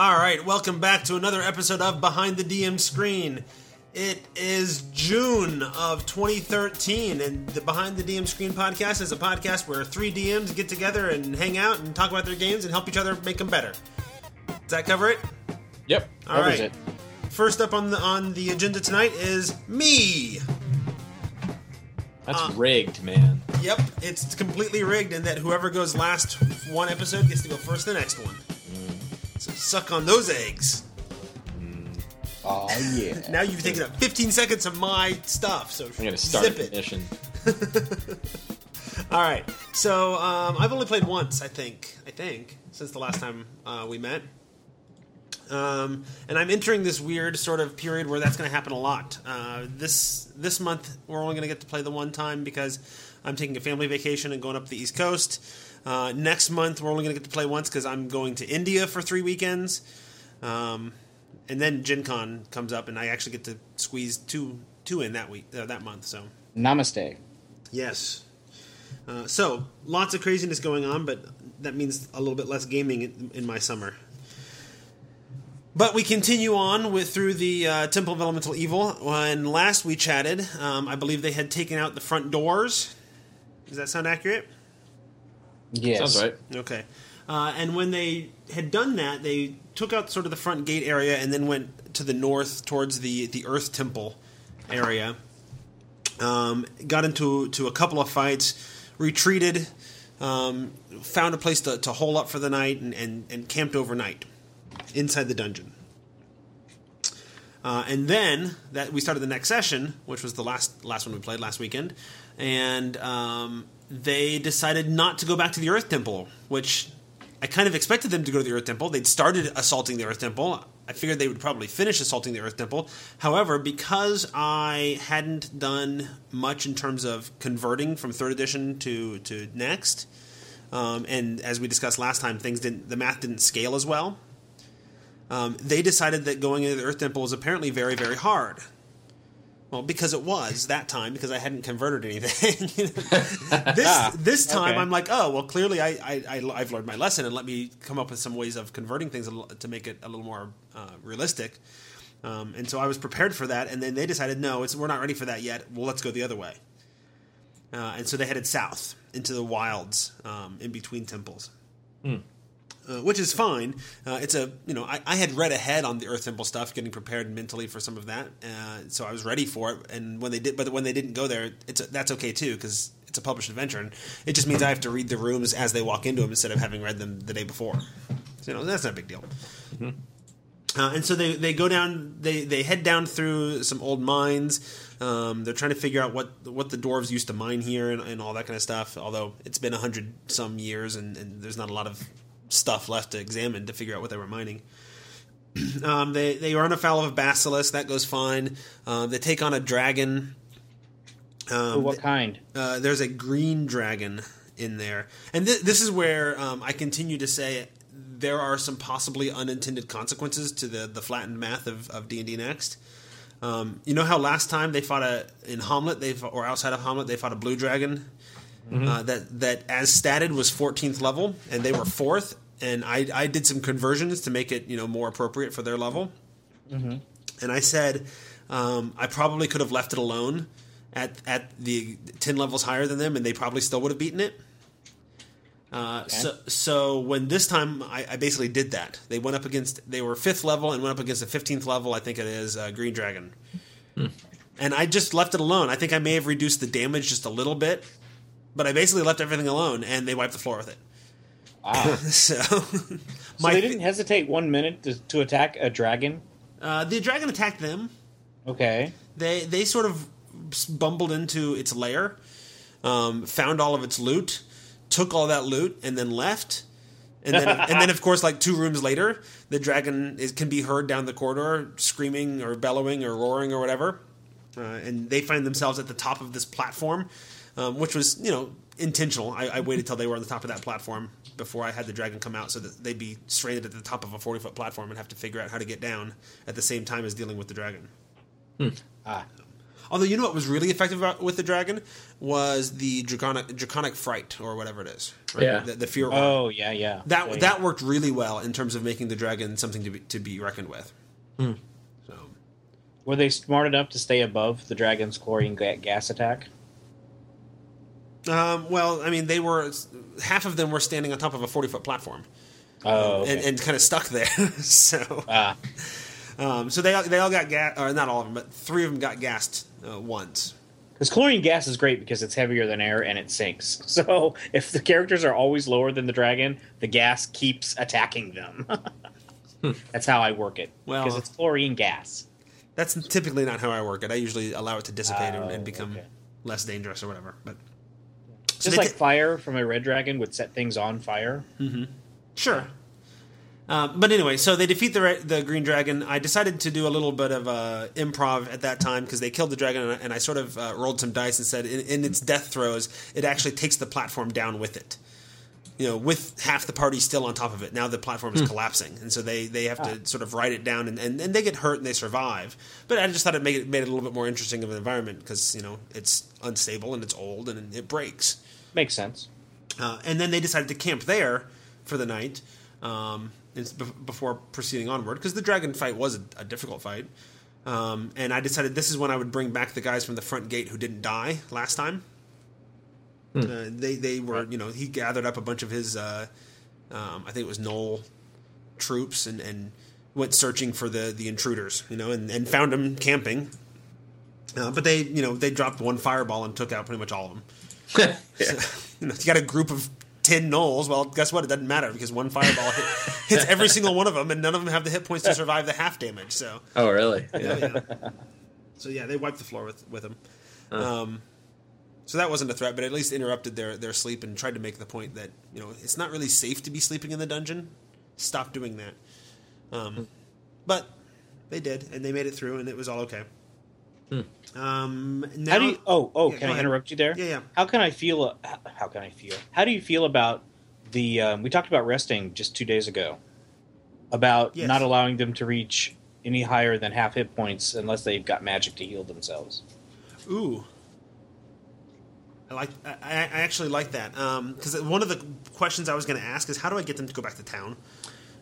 All right, welcome back to another episode of Behind the DM Screen. It is June of 2013, and the Behind the DM Screen podcast is a podcast where three DMs get together and hang out and talk about their games and help each other make them better. Does that cover it? Yep. All covers it. First up on the on the agenda tonight is me. That's Uh, rigged, man. Yep, it's completely rigged, and that whoever goes last one episode gets to go first the next one. So suck on those eggs. Oh yeah. Now you've taken up 15 seconds of my stuff, so I'm gonna start zip it. mission. All right. So um, I've only played once, I think. I think since the last time uh, we met. Um, and I'm entering this weird sort of period where that's going to happen a lot. Uh, this this month we're only going to get to play the one time because I'm taking a family vacation and going up the East Coast. Uh, next month we're only going to get to play once because I'm going to India for three weekends. Um, and then Gen Con comes up, and I actually get to squeeze two two in that week uh, that month. So Namaste. Yes. Uh, so lots of craziness going on, but that means a little bit less gaming in, in my summer. But we continue on with through the uh, Temple of Elemental Evil. When last we chatted, um, I believe they had taken out the front doors. Does that sound accurate? Yes. Sounds right. Okay. Uh, and when they had done that, they took out sort of the front gate area and then went to the north towards the the Earth Temple area. Um, got into to a couple of fights, retreated, um, found a place to, to hole up for the night, and, and, and camped overnight inside the dungeon. Uh, and then that we started the next session, which was the last last one we played last weekend, and um, they decided not to go back to the Earth Temple, which I kind of expected them to go to the Earth Temple. They'd started assaulting the Earth Temple. I figured they would probably finish assaulting the Earth Temple. However, because I hadn't done much in terms of converting from third edition to to next, um, and as we discussed last time, things didn't the math didn't scale as well. Um, they decided that going into the Earth Temple was apparently very, very hard. Well, because it was that time, because I hadn't converted anything. this this time, Okay. I'm like, oh, well, clearly I, I, I I've learned my lesson, and let me come up with some ways of converting things to make it a little more uh, realistic. Um, and so I was prepared for that, and then they decided, no, it's, we're not ready for that yet. Well, let's go the other way. Uh, and so they headed south into the wilds um, in between temples uh, which is fine. Uh, it's a you know I, I had read ahead on the Earth Temple stuff, getting prepared mentally for some of that, uh, so I was ready for it. And when they did, but when they didn't go there, it's a, that's okay too because it's a published adventure, and it just means I have to read the rooms as they walk into them instead of having read them the day before. So, you know that's not a big deal. Uh, and so they, they go down they, they head down through some old mines. Um, they're trying to figure out what what the dwarves used to mine here and, and all that kind of stuff. Although it's been a hundred some years and, and there's not a lot of stuff left to examine to figure out what they were mining. um, they they run afoul of a basilisk that goes fine. Uh, they take on a dragon. Um, what kind? uh, there's a green dragon in there, and th- this is where um, I continue to say there are some possibly unintended consequences to the the flattened math of of D and D next. Um, you know how last time they fought a in Hommlet, they fought, or outside of Hommlet, they fought a blue dragon uh, that that as statted was 14th level, and they were fourth. And I I did some conversions to make it you know more appropriate for their level. And I said um, I probably could have left it alone at at the 10 levels higher than them, and they probably still would have beaten it. Uh, So, so when this time I, I basically did that, they went up against they were fifth level and went up against the fifteenth level. I think it is uh, Green Dragon, and I just left it alone. I think I may have reduced the damage just a little bit, but I basically left everything alone, and they wiped the floor with it. Ah. So, so my they didn't hesitate one minute to, to attack a dragon. uh, the dragon attacked them. Okay. They they sort of bumbled into its lair, um, found all of its loot, took all that loot, and then left. And then, and then, of course, like two rooms later, the dragon is, can be heard down the corridor screaming or bellowing or roaring or whatever. Uh, and they find themselves at the top of this platform, um, which was, you know, intentional. I, I waited till they were on the top of that platform before I had the dragon come out so that they'd be stranded at the top of a 40 foot platform and have to figure out how to get down at the same time as dealing with the dragon. Ah. Although you know what was really effective about, with the dragon was the draconic draconic fright or whatever it is. Right? Yeah. the, the fear. aura. Oh yeah, yeah. that Yeah, yeah. that worked really well in terms of making the dragon something to be to be reckoned with. Hmm. So Were they smart enough to stay above the dragon's chlorine gas attack? Um, well, I mean, they were half of them were standing on top of a forty foot platform Oh, okay. and, and kind of stuck there. so, ah, um, so they all, they all got gas, or not all of them, but three of them got gassed uh, once. because chlorine gas is great because it's heavier than air and it sinks. So if the characters are always lower than the dragon, the gas keeps attacking them. That's how I work it. Well- because it's chlorine gas. That's typically not how I work it. I usually allow it to dissipate and, Oh, and become okay. less dangerous or whatever. But so Just like ta- fire from a red dragon would set things on fire. Sure. Um, but anyway, so they defeat the re- the green dragon. I decided to do a little bit of uh, improv at that time because they killed the dragon, and I, and I sort of uh, rolled some dice and said, in, in its death throes, it actually takes the platform down with it. You know, with half the party still on top of it. Now the platform is collapsing, and so they, they have to sort of write it down, and, and, and they get hurt and they survive. But I just thought it made it made it a little bit more interesting of an environment because you know it's unstable and it's old and it breaks. Makes sense. Uh, and then they decided to camp there for the night um, before proceeding onward because the dragon fight was a, a difficult fight. Um, and I decided this is when I would bring back the guys from the front gate who didn't die last time. Uh, they they were you know he gathered up a bunch of his uh, um, I think it was gnoll troops and, and went searching for the the intruders you know and, and found them camping. Uh, but they you know they dropped one fireball and took out pretty much all of them yeah. you, know, you got a group of 10 gnolls. Well, guess what? It doesn't matter because one fireball hit, hits every single one of them, and none of them have the hit points to survive the half damage. So, Oh, really? yeah, Yeah. yeah. so yeah, they wiped the floor with with them. Um, so that wasn't a threat, but at least interrupted their their sleep and tried to make the point that you know it's not really safe to be sleeping in the dungeon. Stop doing that. Um, but they did, and they made it through, and it was all okay. Um, now, How do you? Oh, oh, Yeah, can I ahead. interrupt you there? Yeah, yeah. How can I feel? How can I feel? How do you feel about the? Um, we talked about resting just two days ago. About Yes. not allowing them to reach any higher than half hit points unless they've got magic to heal themselves. Ooh. I like. I, I actually like that because one of the questions I was going to ask is how do I get them to go back to town?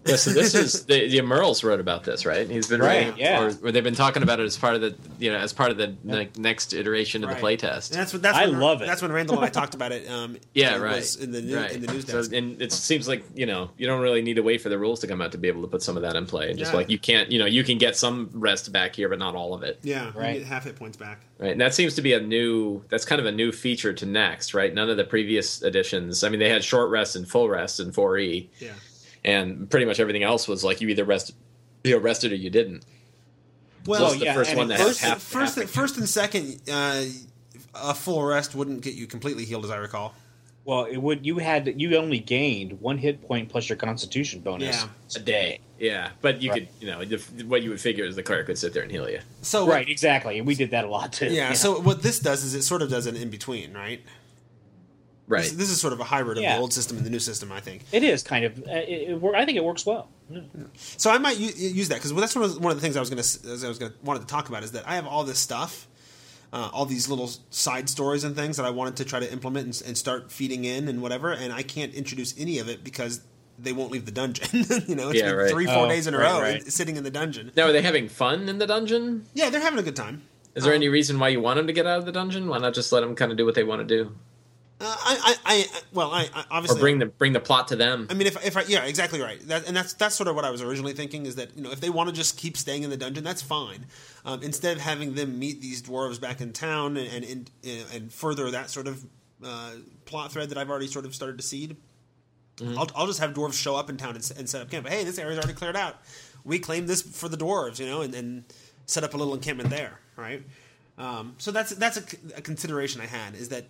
Yeah, so this is the, the Mearls wrote about this, right? He's been Right, writing, yeah. or, or they've been talking about it as part of the, you know, as part of the ne- next iteration of the playtest. That's what that's I when, love it. That's when Randall and I talked about it. Um, Yeah, it right. was in the new, right. in the news So, and it seems like you know you don't really need to wait for the rules to come out to be able to put some of that in play. And Just Yeah. like you can't, you know, you can get some rest back here, but not all of it. yeah, Right. you get half hit points back. Right, and that seems to be a new. That's kind of a new feature to next, right? None of the previous editions. I mean, they had short rest and full rest in 4E, Yeah. And pretty much everything else was like you either rest, you know, rested or you didn't. Well, Well, the yeah, first and one that first, half, first, half first and second, uh, a full rest wouldn't get you completely healed, as I recall. Well, it would. You had you only gained one hit point plus your Constitution bonus Yeah. a day. Yeah, but you Right. could, you know, the, what you would figure is the cleric could sit there and heal you. So what- Right, exactly, and we did that a lot too. yeah, So what this does is it sort of does an in between, right? Right. This, this is sort of a hybrid of Yeah. the old system and the new system, I think. it is kind of. Uh, it, it, I think it works well. So I might u- use that because well, that's one of, the, one of the things I was going to I was going to wanted to talk about is that I have all this stuff, uh, all these little side stories and things that I wanted to try to implement and, and start feeding in and whatever, and I can't introduce any of it because they won't leave the dungeon. you know, it's Yeah, been right. three four Oh, days in a right, row right. sitting in the dungeon. Now, are they having fun in the dungeon? Yeah, they're having a good time. Is there Um, any reason why you want them to get out of the dungeon? Why not just let them kind of do what they want to do, Uh, I, I, I, well, I, I or obviously bring the bring the plot to them? I mean, if, if I, yeah, exactly right. That, and that's that's sort of what I was originally thinking is that you know if they want to just keep staying in the dungeon, that's fine. Um, instead of having them meet these dwarves back in town and and, and, and further that sort of uh, plot thread that I've already sort of started to seed, I'll, I'll just have dwarves show up in town and, and set up camp. Hey, this area's already cleared out. We claim this for the dwarves, you know, and, and set up a little encampment there, right? Um, so that's that's a, a consideration I had is that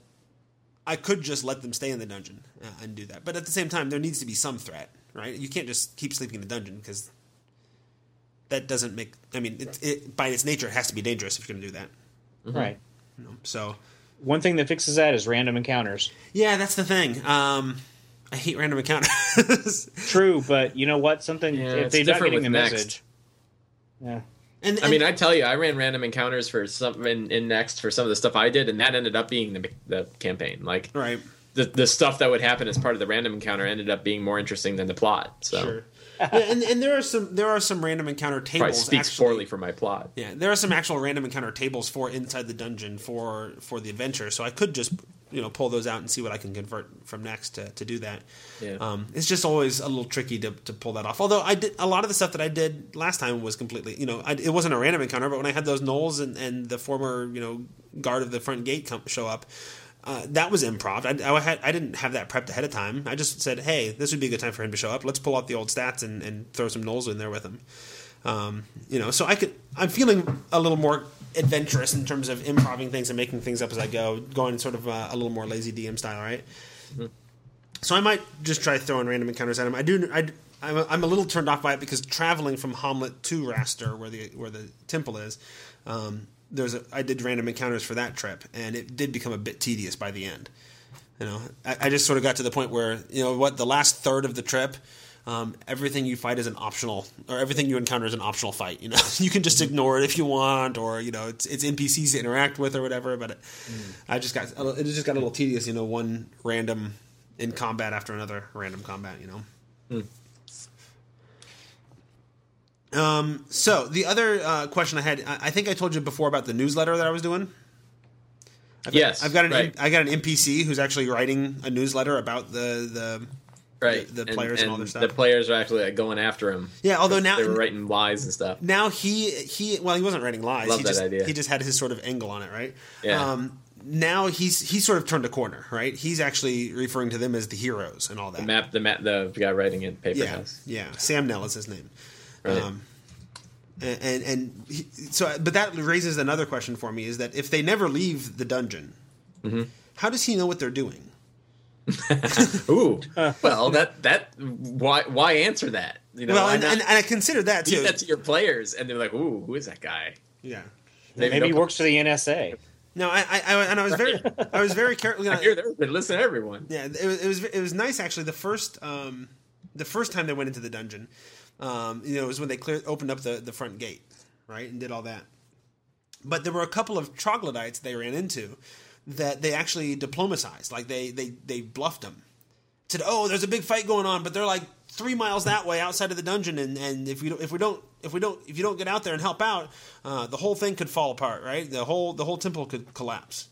I could just let them stay in the dungeon uh, and do that. But at the same time, there needs to be some threat, right? You can't just keep sleeping in the dungeon because that doesn't make. I mean, it, it, by its nature, it has to be dangerous if you're going to do that. Right. You know? So, One thing that fixes that is random encounters. yeah, that's the thing. Um, I hate random encounters. True, but you know what? Something Yeah, if it's they're not different getting the Next. message. Yeah. And, I mean, I tell you, I ran random encounters for some in, in next for some of the stuff I did, and that ended up being the the campaign. Like right. the the stuff that would happen as part of the random encounter ended up being more interesting than the plot. So Sure. yeah, and, and there are some there are some random encounter probably tables. speaks actually. poorly for my plot. Yeah, there are some actual random encounter tables for inside the dungeon for for the adventure, so I could just you know pull those out and see what I can convert from next to, to do that. Yeah. Um, it's just always a little tricky to, to pull that off. Although I did a lot of the stuff that I did last time was completely you know I, it wasn't a random encounter, but when I had those gnolls and, and the former you know guard of the front gate come, show up. Uh, that was improv. I, I, had, I didn't have that prepped ahead of time. I just said, "Hey, this would be a good time for him to show up. Let's pull out the old stats and, and throw some gnolls in there with him." Um, you know, so I could. I'm feeling a little more adventurous in terms of improving things and making things up as I go, going sort of uh, a little more lazy DM style, right? So I might just try throwing random encounters at him. I do. I, I'm, a, I'm a little turned off by it because traveling from Hommlet to Raster, where the where the temple is, um, there's a, I did random encounters for that trip, and it did become a bit tedious by the end. You know, I, I just sort of got to the point where you know what the last third of the trip, um, everything you fight is an optional, or everything you encounter is an optional fight. You know, you can just ignore it if you want, or you know, it's it's NPCs to interact with or whatever. But it, I just got a little- it just got a little tedious. You know, one random in combat after another random combat. You know. Um. So the other uh, question I had, I, I think I told you before about the newsletter that I was doing. I've got, Yes, I've got an right. I got an NPC who's actually writing a newsletter about the the Right. the players and all their stuff. The players are actually like, going after him. yeah. Although now they were writing lies and stuff. now he he well he wasn't writing lies. Love he that just idea. he just had his sort of angle on it, right? Yeah. Um, now he's he's sort of turned a corner, right? He's actually referring to them as the heroes and all that. The map, the map, the guy writing it, paper yeah, house. yeah. Sam Nell is his name. Right. Um, and and, and he, so, but that raises another question for me: is that if they never leave the dungeon, Mm-hmm. how does he know what they're doing? Ooh, well, that that why why answer that? You know, well, and, not and, and I consider that too. leave that to your players, and they're like, "Ooh, who is that guy?" yeah. Maybe, Maybe he works for the NSA. No, I, I, I and I was very, I was very careful. I hear they're they listen to everyone. Yeah, it was, it was it was nice actually. The first um, the first time they went into the dungeon, um, you know, it was when they cleared opened up the the front gate, right, and did all that. But there were a couple of troglodytes they ran into that they actually diplomatized, like they they they bluffed them. Said, "Oh, there's a big fight going on, but they're like three miles that way outside of the dungeon, and, and if we don't, if we don't if we don't if you don't get out there and help out, uh, the whole thing could fall apart, right? The whole the whole temple could collapse."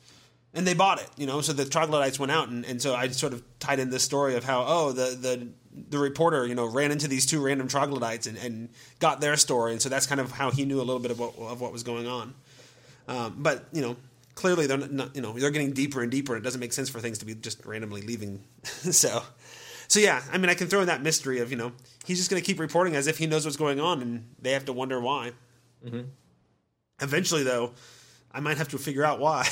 and they bought it, you know. So the troglodytes went out, and, and so I sort of tied in this story of how oh the the the reporter you know ran into these two random troglodytes and, and got their story, and so that's kind of how he knew a little bit of what, of what was going on. Um, but you know, clearly they're not, you know they're getting deeper and deeper, and it doesn't make sense for things to be just randomly leaving. so. So yeah, I mean, I can throw in that mystery of you know he's just going to keep reporting as if he knows what's going on, and they have to wonder why. Eventually, though, I might have to figure out why.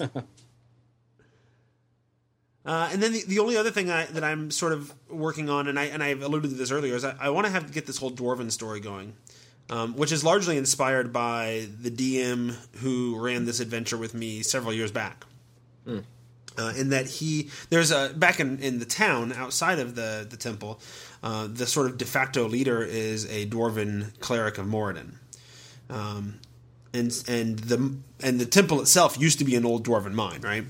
Uh, and then the, the only other thing I, that I'm sort of working on, and I and I've alluded to this earlier, is I, I want to have get this whole dwarven story going, um, which is largely inspired by the DM who ran this adventure with me several years back. Uh, in that he there's a back in, in the town outside of the the temple, uh, the sort of de facto leader is a dwarven cleric of Moradin. Um, and and the and the temple itself used to be an old dwarven mine, right?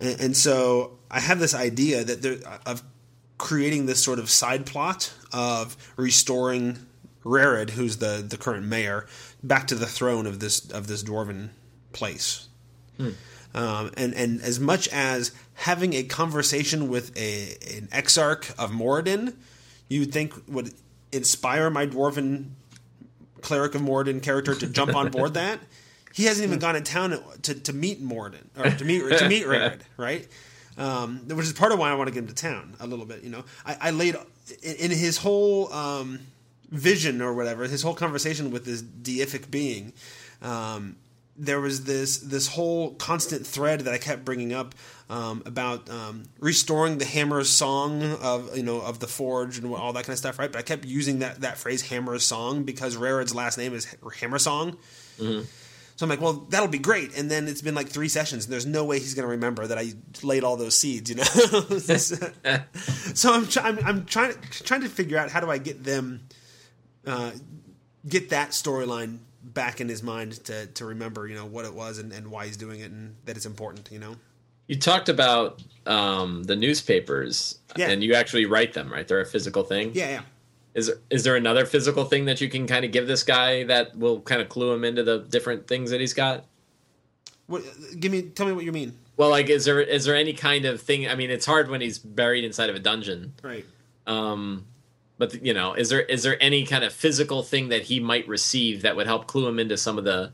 And, and so I have this idea that there of creating this sort of side plot of restoring Rarid, who's the the current mayor, back to the throne of this of this dwarven place. Um, and and as much as having a conversation with a an exarch of Moradin, you would think would inspire my dwarven cleric of Moradin character to jump on board that. He hasn't even gone in town to, to meet Moradin or to meet to meet Rarid, right? Um, which is part of why I want to get him to town a little bit. You know, I, I laid in, in his whole um, vision or whatever, his whole conversation with this deific being. Um, there was this this whole constant thread that I kept bringing up um, about um, restoring the Hammer's song of you know of the Forge and all that kind of stuff, right? But I kept using that that phrase Hammer's song because Rared's last name is Hammer Song. So I'm like, well, that'll be great. And then it's been like three sessions, and there's no way he's going to remember that I laid all those seeds, you know. so I'm, try- I'm I'm trying trying to figure out how do I get them uh, get that storyline back in his mind to to remember you know what it was and, and why he's doing it and that it's important. You know. You talked about um, the newspapers, Yeah. and you actually write them, right? They're a physical thing. Yeah, yeah. Is is there another physical thing that you can kind of give this guy that will kind of clue him into the different things that he's got? What, give me, tell me what you mean. Well, like, is there is there any kind of thing? I mean, it's hard when he's buried inside of a dungeon. Right. Um, but you know, is there is there any kind of physical thing that he might receive that would help clue him into some of the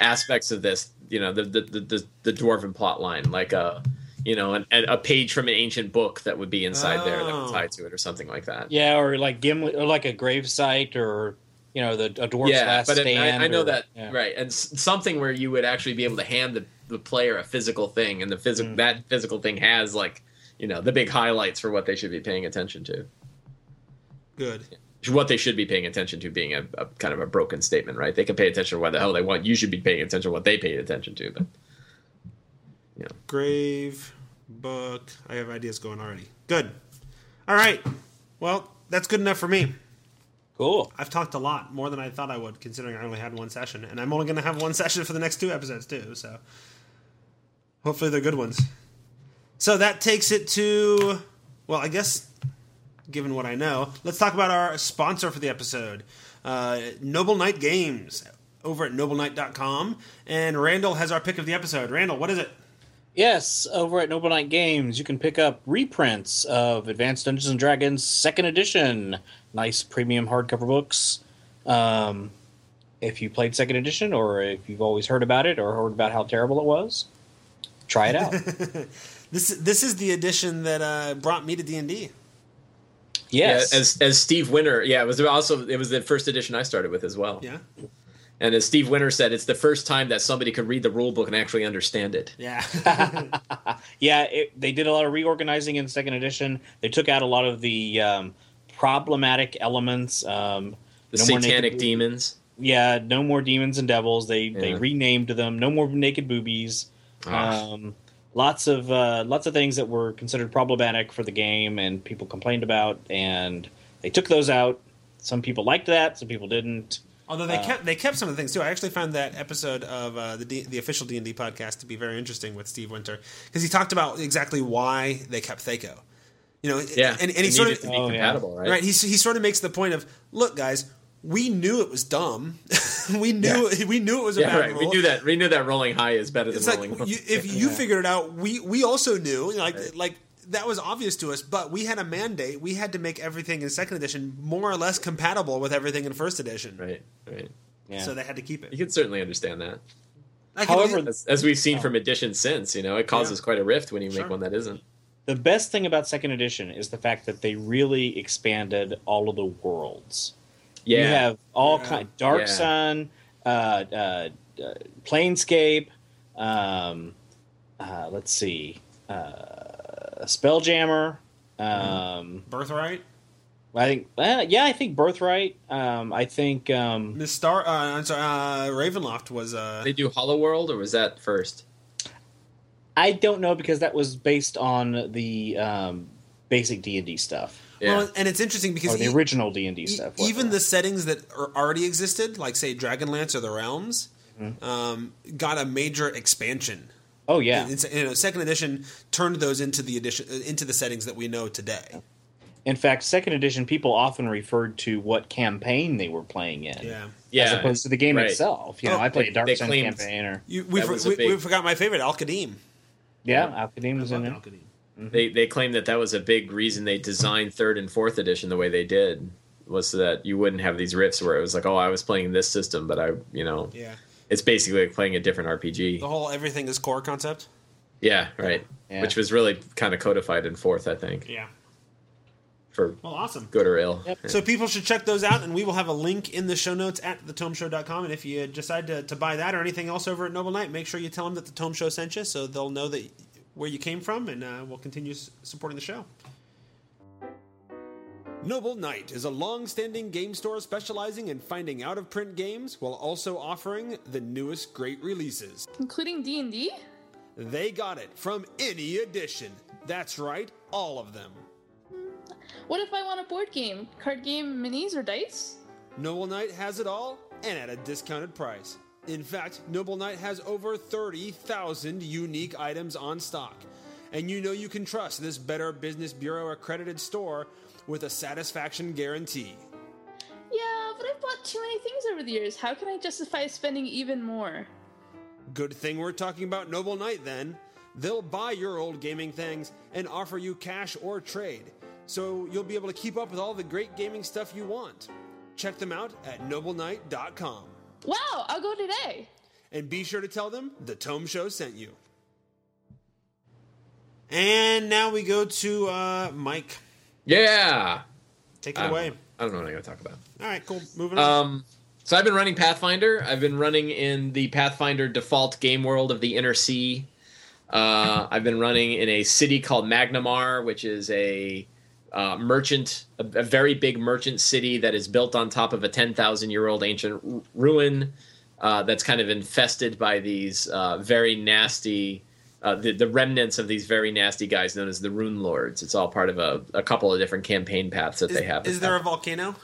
aspects of this? You know, the the the, the, the dwarven plot line, like a you know, an, a page from an ancient book that would be inside there that Oh. would tie to it, or something like that. Yeah, or like Gimli, or like a grave site, or you know, the a dwarf's yeah, last but it, stand. I, I know or- that yeah. right, and s- something where you would actually be able to hand the, the player a physical thing, and the physical Mm. that physical thing has like you know the big highlights for what they should be paying attention to. Good. what they should be paying attention to being a, a kind of a broken statement, right? They can pay attention to what the hell they want. You should be paying attention to what they paid attention to. But Grave book. I have ideas going already. Good. All right. Well, that's good enough for me. Cool. I've talked a lot more than I thought I would, considering I only had one session, and I'm only going to have one session for the next two episodes too. So hopefully they're good ones. So that takes it to, well, I guess, given what I know, let's talk about our sponsor for the episode, uh, Noble Knight Games, over at nobleknight.com. And Randall has our pick of the episode. Randall, what is it? Yes, over at Noble Knight Games, you can pick up reprints of Advanced Dungeons and Dragons Second Edition. Nice premium hardcover books. Um, if you played Second Edition, or if you've always heard about it, or heard about how terrible it was, try it out. This this is the edition that uh, brought me to D and D. yes, yeah, as as Steve Winter, yeah, it was also it was the first edition I started with as well. Yeah, And as Steve Winter said, it's the first time that somebody could read the rule book and actually understand it. yeah, yeah, it, they did a lot of reorganizing in Second Edition. They took out a lot of the um, problematic elements. Um, The no more naked satanic boo- demons. Yeah, no more demons and devils. They they renamed them. No more naked boobies. Ah. Um, lots of uh, lots of things that were considered problematic for the game and people complained about, and they took those out. Some people liked that. Some people didn't. Although they Uh, kept they kept some of the things too. I actually found that episode of uh, the D, the official D and D podcast to be very interesting with Steve Winter because he talked about exactly why they kept Thaco. You know, Yeah, and, and he sort of to be Oh, yeah. compatible, right? right. He he sort of makes the point of look, guys, we knew it was dumb. we knew we knew it was a Yeah, bad right. We knew that. We knew that rolling high is better than like rolling low. you, if you Yeah. figured it out, we we also knew. Like Right. like that was obvious to us, but we had a mandate. We had to make everything in second edition more or less compatible with everything in first edition. right, right. Yeah. So they had to keep it. You can certainly understand that. I However, only- As, as we've seen Oh. from editions since, you know, it causes quite a rift when you Sure. make one that isn't. the best thing about Second Edition is the fact that they really expanded all of the worlds. Yeah, You have all Yeah. kind Dark Yeah. Sun, uh, uh, uh, Planescape. Um, uh, let's see, uh, Spelljammer. Um, Birthright. I think, uh, yeah, I think Birthright. Um, I think, um, Mystara. Uh, I'm sorry. Uh, Ravenloft was. Uh, they do Hollow World, or was that first? I don't know because that was based on the um, basic D and D stuff Yeah, Well, and it's interesting because or the e- original D and D stuff. even the settings that are already existed, like say Dragonlance or the Realms, Mm-hmm. um, got a major expansion. oh yeah, It's, you know, second edition turned those into the edition uh, into the settings that we know today. In fact, second edition people often referred to what campaign they were playing in, Yeah. yeah. as opposed to the game right. itself. You know, Oh, I played a Dark they Sun claimed- campaign, or You, we, for, we, big- we forgot my favorite, Al-Qadim. yeah, Al-Qadim was in I it. Love Al-Qadim. They they claim that that was a big reason they designed third and fourth edition the way they did was so that you wouldn't have these rifts where it was like, oh, I was playing this system, but I, you know, Yeah. it's basically like playing a different RPG. The whole everything is core concept. Yeah, right. Yeah. Which was really kind of codified in fourth, I think, Yeah. for Well, awesome. good or ill. Yep. So people should check those out, and we will have a link in the show notes at thetomeshow.com. And if you decide to, to buy that or anything else over at Noble Knight, make sure you tell them that the Tome Show sent you, so they'll know that where you came from, and uh, we'll continue s- supporting the show. Noble Knight is a long-standing game store specializing in finding out-of-print games while also offering the newest great releases. including D and D. They got it from any edition. That's right, all of them. What if I want a board game, card game, minis, or dice? Noble Knight has it all and at a discounted price. In fact, Noble Knight has over 30,000 unique items on stock. And you know you can trust this Better Business Bureau accredited store with a satisfaction guarantee. Yeah, but I've bought too many things over the years. How can I justify spending even more? Good thing we're talking about Noble Knight then. They'll buy your old gaming things and offer you cash or trade, so you'll be able to keep up with all the great gaming stuff you want. Check them out at nobleknight.com. Wow, I'll go today. And be sure to tell them the Tome Show sent you. And now we go to uh, Mike. Yeah. Take it I don't away. I don't know what I'm going to talk about. All right, cool. Moving on. Um, so I've been running Pathfinder. I've been running in the Pathfinder default game world of the Inner Sea. Uh, I've been running in a city called Magnimar, which is a uh, merchant, a, a very big merchant city that is built on top of a 10,000 year old ancient ru- ruin uh, that's kind of infested by these uh, very nasty, uh, the, the remnants of these very nasty guys known as the Rune Lords. It's all part of a, a couple of different campaign paths that is, they have. is there a volcano?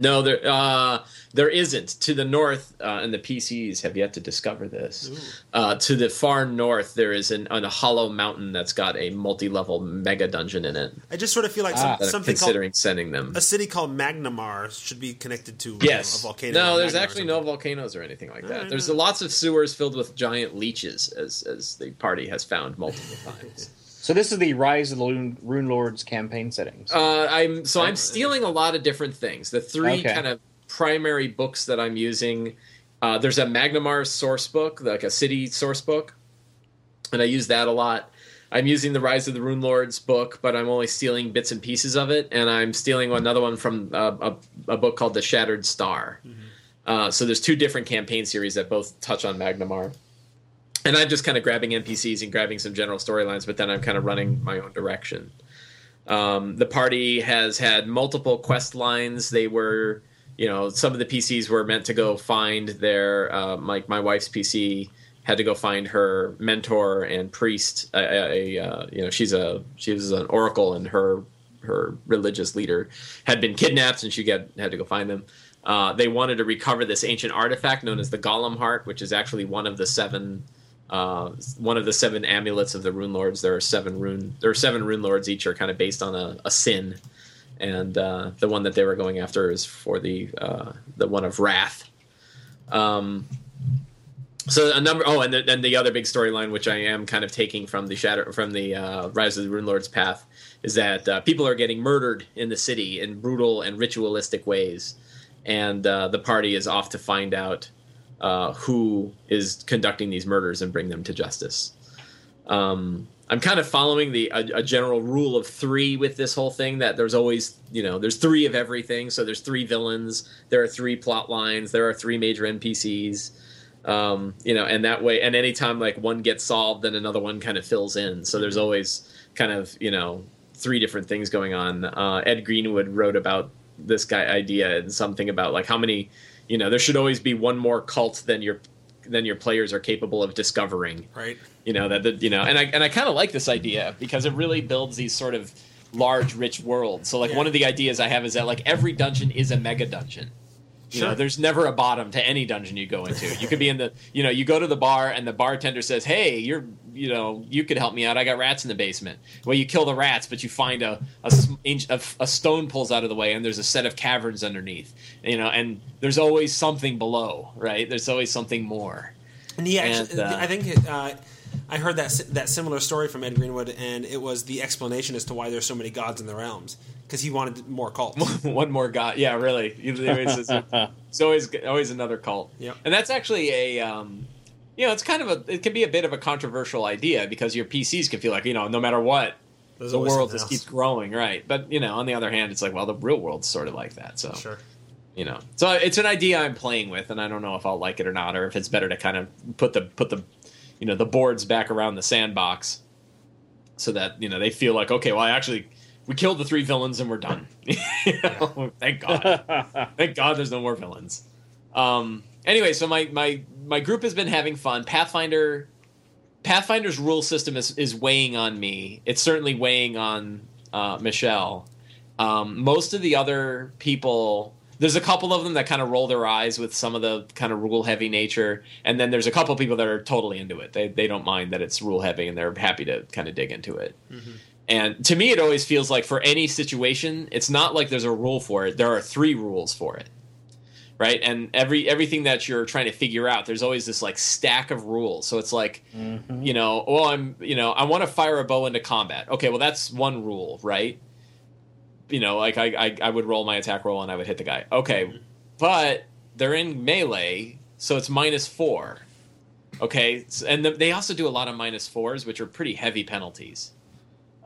No, there uh, there isn't. To the north, uh, and the PCs have yet to discover this. Uh, to the far north, there is an, an, a hollow mountain that's got a multi-level mega dungeon in it. I just sort of feel like Ah. some, I'm something considering called sending them. a city called Magnimar should be connected to you know, Yes. a volcano. no, there's actually no volcanoes or anything like that. There's lots of sewers filled with giant leeches, as as the party has found multiple times. So this is the Rise of the Rune, Rune Lords campaign settings. Uh, I'm so I'm stealing a lot of different things. The three Okay. kind of primary books that I'm using. Uh, there's a Magnimar source book, like a city source book, and I use that a lot. I'm using the Rise of the Rune Lords book, but I'm only stealing bits and pieces of it, and I'm stealing another one from uh, a, a book called The Shattered Star. Uh, so there's two different campaign series that both touch on Magnimar. And I'm just kind of grabbing NPCs and grabbing some general storylines, but then I'm kind of running my own direction. Um, the party has had multiple quest lines. They were, you know, some of the PCs were meant to go find their, uh, like my wife's PC had to go find her mentor and priest. A, a, a, you know, she's a she was an oracle, and her her religious leader had been kidnapped, and she get had to go find them. Uh, they wanted to recover this ancient artifact known as the Golem Heart, which is actually one of the seven uh, one of the seven amulets of the Rune Lords. There are seven rune. There are seven Rune Lords. Each are kind of based on a, a sin, and uh, the one that they were going after is for the uh, the one of wrath. Um, so a number. Oh, and then the other big storyline, which I am kind of taking from the shadow from the uh, Rise of the Rune Lords path, is that uh, people are getting murdered in the city in brutal and ritualistic ways, and uh, the party is off to find out uh, who is conducting these murders and bring them to justice. Um, I'm kind of following the a, a general rule of three with this whole thing. That there's always you know there's three of everything. So there's three villains, there are three plot lines, there are three major NPCs. Um, you know, and that way, and anytime like one gets solved, then another one kind of fills in. So there's always kind of you know three different things going on. Uh, Ed Greenwood wrote about this guy idea and something about like how many you know there should always be one more cult than your than your players are capable of discovering right? you know that the, you know and i and i kind of like this idea because it really builds these sort of large rich worlds so like Yeah. one of the ideas i have is that like every dungeon is a mega dungeon you know there's never a bottom to any dungeon you go into. You could be in the you know you go to the bar and the bartender says hey you're you know you could help me out. I got rats in the basement. Well you kill the rats but you find a a, a, a stone pulls out of the way and there's a set of caverns underneath you know and there's always something below right? There's always something more. And he actually, And, uh, I think uh, I heard that that similar story from Ed Greenwood, and it was the explanation as to why there's so many gods in the realms because he wanted more cults. one more god. Yeah, really. Always, it's always always another cult. Yep. And that's actually a um, you know, it's kind of a it can be a bit of a controversial idea because your PCs can feel like you know, no matter what, There's the world just else. keeps growing, right? But you know, on the other hand, it's like well, the real world's sort of like that. So Sure. you know, so it's an idea I'm playing with, and I don't know if I'll like it or not, or if it's better to kind of put the put the you know the boards back around the sandbox so that you know they feel like okay, well, I actually we killed the three villains and we're done. You know? Thank God. Thank God there's no more villains. Um, anyway, so my, my my group has been having fun. Pathfinder Pathfinder's rule system is, is weighing on me. It's certainly weighing on uh, Michelle. Um, most of the other people there's a couple of them that kind of roll their eyes with some of the kind of rule heavy nature, and then there's a couple of people that are totally into it. They they don't mind that it's rule heavy, and they're happy to kind of dig into it. And to me, it always feels like for any situation, it's not like there's a rule for it. There are three rules for it, right? And every everything that you're trying to figure out, there's always this like stack of rules. So it's like, mm-hmm. you know, well, I'm, you know, I want to fire a bow into combat. Okay, well, that's one rule, right? You know, like I, I, I would roll my attack roll and I would hit the guy. Okay, but they're in melee, so it's minus four. Okay, and the, they also do a lot of minus fours, which are pretty heavy penalties.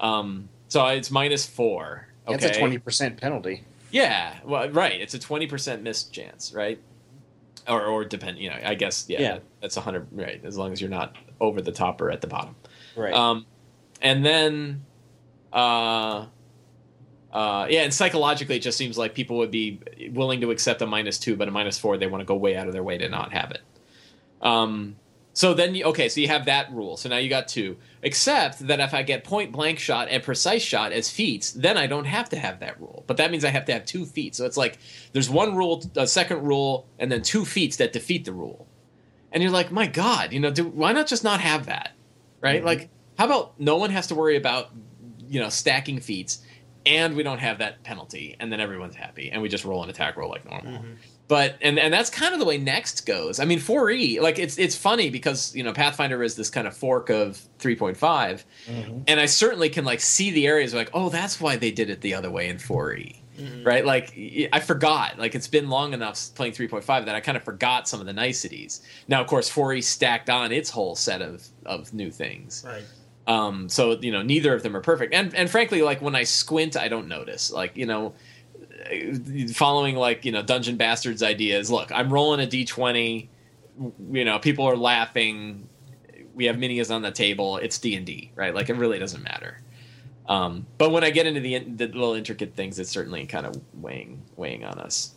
Um, so it's minus four. Okay, That's a twenty percent penalty. yeah, well, right. It's a twenty percent miss chance, right? Or, or depend. You know, I guess yeah, Yeah. that's a hundred. Right, as long as you're not over the top or at the bottom. Right. Um, and then, uh, uh, yeah, and psychologically, it just seems like people would be willing to accept a minus two, but a minus four, they want to go way out of their way to not have it. Um, so then, you, okay, so you have that rule. So now you got two. Except that if I get point blank shot and precise shot as feats, then I don't have to have that rule. But that means I have to have two feats. So it's like there's one rule, a second rule, and then two feats that defeat the rule. And you're like, my God, you know, do, why not just not have that? Right? Mm-hmm. Like, how about no one has to worry about, you know, stacking feats, and we don't have that penalty, and then everyone's happy, and we just roll an attack roll like normal. Mm-hmm. But and and that's kind of the way Next goes. I mean, 4E, like it's it's funny because you know Pathfinder is this kind of fork of 3.5, and I certainly can like see the areas like, oh, that's why they did it the other way in 4E. Right, like i forgot. Like it's been long enough playing 3.5 that I kind of forgot some of the niceties. Now, of course, 4E stacked on its whole set of of new things. Right. Um, so you know, neither of them are perfect. And and frankly, like when I squint, I don't notice. Like you know, following like you know Dungeon Bastards ideas. Look, I'm rolling a d20. You know, people are laughing. We have minis on the table. It's D and D, right? Like it really doesn't matter. Um, but when I get into the, the little intricate things, it's certainly kind of weighing weighing on us.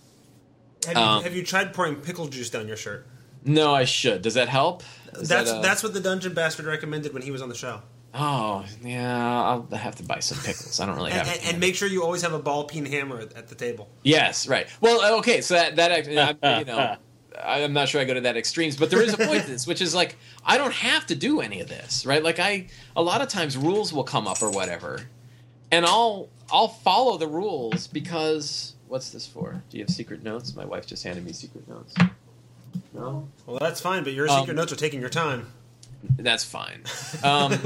Have you, Um, have you tried pouring pickle juice down your shirt? No, I should. Does that help? Is That's that, uh, that's what the dungeon bastard recommended when he was on the show. Oh yeah, I'll have to buy some pickles. I don't really have. and, and make sure you always have a ball peen hammer at, at the table. Yes, right. Well, okay, so that that actually, I'm, you know, I'm not sure I go to that extremes, but there is a point to this, which is like I don't have to do any of this, right? Like I, a lot of times rules will come up or whatever, and I'll I'll follow the rules because what's this for? Do you have secret notes? My wife just handed me secret notes. No, Well, that's fine, but your Um, secret notes are taking your time. That's fine. Um,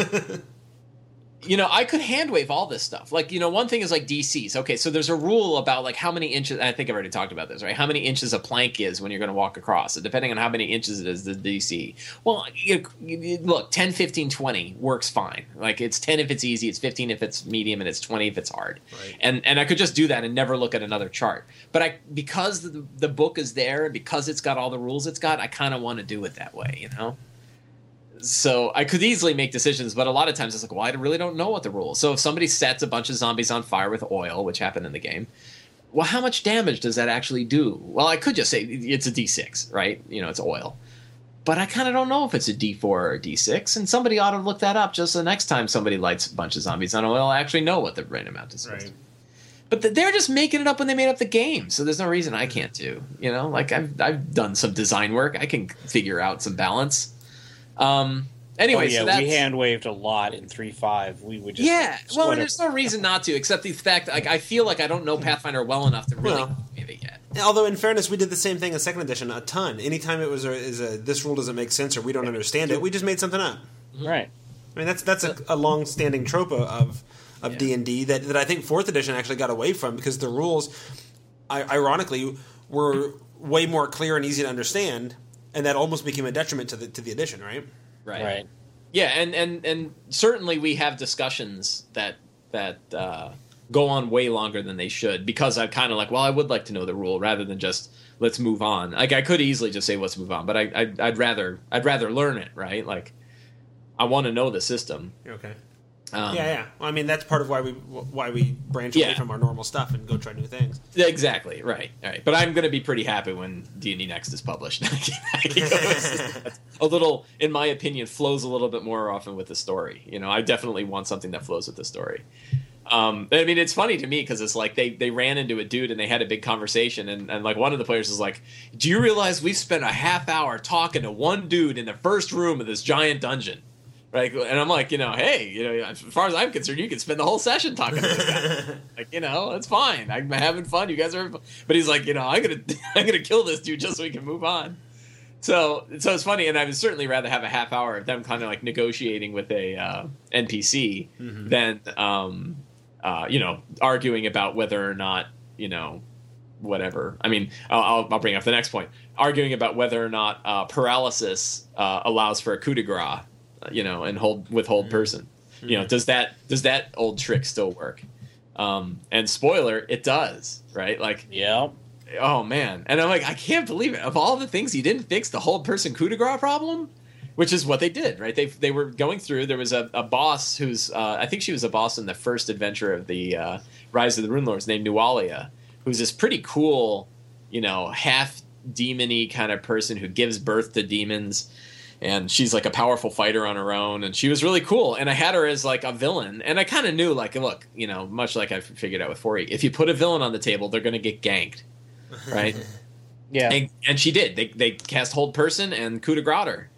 you know, I could hand wave all this stuff. Like, you know, one thing is like DCs. Okay, so there's a rule about like how many inches. I think I've already talked about this, right? How many inches a plank is when you're going to walk across. So depending on how many inches it is, the DC. Well, you, you- look, 10, 15, 20 works fine. Like it's 10 if it's easy, it's 15 if it's medium, and it's 20 if it's hard. Right. And and I could just do that and never look at another chart. But I because the, the book is there and because it's got all the rules it's got, I kind of want to do it that way, you know so I could easily make decisions, but a lot of times it's like, well, I really don't know what the rules. So if somebody sets a bunch of zombies on fire with oil, which happened in the game, well, how much damage does that actually do? Well, I could just say it's a D6, right? You know, it's oil. But I kind of don't know if it's a D4 or a D6, and somebody ought to look that up just the next time somebody lights a bunch of zombies on oil. I actually know what the right amount is. Right. But they're just making it up when they made up the game, so there's no reason I can't do. You know, like I've I've done some design work, I can figure out some balance. Um. Anyway, oh, yeah, so that's, we hand waved a lot in three five. We would just yeah. just Well, and there's no reason not to, except the fact like I feel like I don't know Pathfinder well enough to really Well. give it yet. Although, in fairness, we did the same thing in second edition a ton. Anytime it was a, is a this rule doesn't make sense or we don't understand it, we just made something up. right. I mean, that's that's a, a long-standing trope of of D and D that that I think fourth edition actually got away from because the rules, I, ironically, were way more clear and easy to understand, and that almost became a detriment to the to the edition, right? Right. Right. Yeah, and and and certainly we have discussions that that uh, go on way longer than they should because I'm kind of like, well, I would like to know the rule rather than just let's move on. Like I could easily just say let's move on, but I, I I'd rather I'd rather learn it, right? Like I want to know the system. Okay. Um, yeah, yeah. Well, I mean, that's part of why we why we branch away from our normal stuff and go try new things. Exactly. Right. Right. But I'm going to be pretty happy when D and D Next is published. a little, in my opinion, flows a little bit more often with the story. You know, I definitely want something that flows with the story. Um, I mean, it's funny to me because it's like they, they ran into a dude and they had a big conversation, and, and like one of the players is like, "Do you realize we've spent a half hour talking to one dude in the first room of this giant dungeon?" Right, and I'm like, you know, hey, you know, as far as I'm concerned, you can spend the whole session talking to this guy. like, you know, it's fine. I'm having fun. You guys are, but he's like, you know, I'm gonna, I'm gonna kill this dude just so we can move on. So, so it's funny, and I would certainly rather have a half hour of them kind of like negotiating with a uh, NPC than, um, uh, you know, arguing about whether or not, you know, whatever. I mean, I'll, I'll, bring up the next point. Arguing about whether or not uh, paralysis uh, allows for a coup de grace, you know, and hold withhold person. You know, does that does that old trick still work? Um, and spoiler, it does, right? Like, Yeah. oh man, and I'm like, I can't believe it. Of all the things you didn't fix the hold person coup de grace problem, which is what they did, right? They they were going through. There was a, a boss who's uh, I think she was a boss in the first adventure of the uh, Rise of the Rune Lords named Nualia, who's this pretty cool, you know, half demony kind of person who gives birth to demons. And she's like a powerful fighter on her own, and she was really cool. And I had her as like a villain, and I kind of knew, like, look, you know, much like I figured out with 4 if you put a villain on the table, they're going to get ganked, right? Yeah. and, and she did. They they cast hold person and coup de grace her,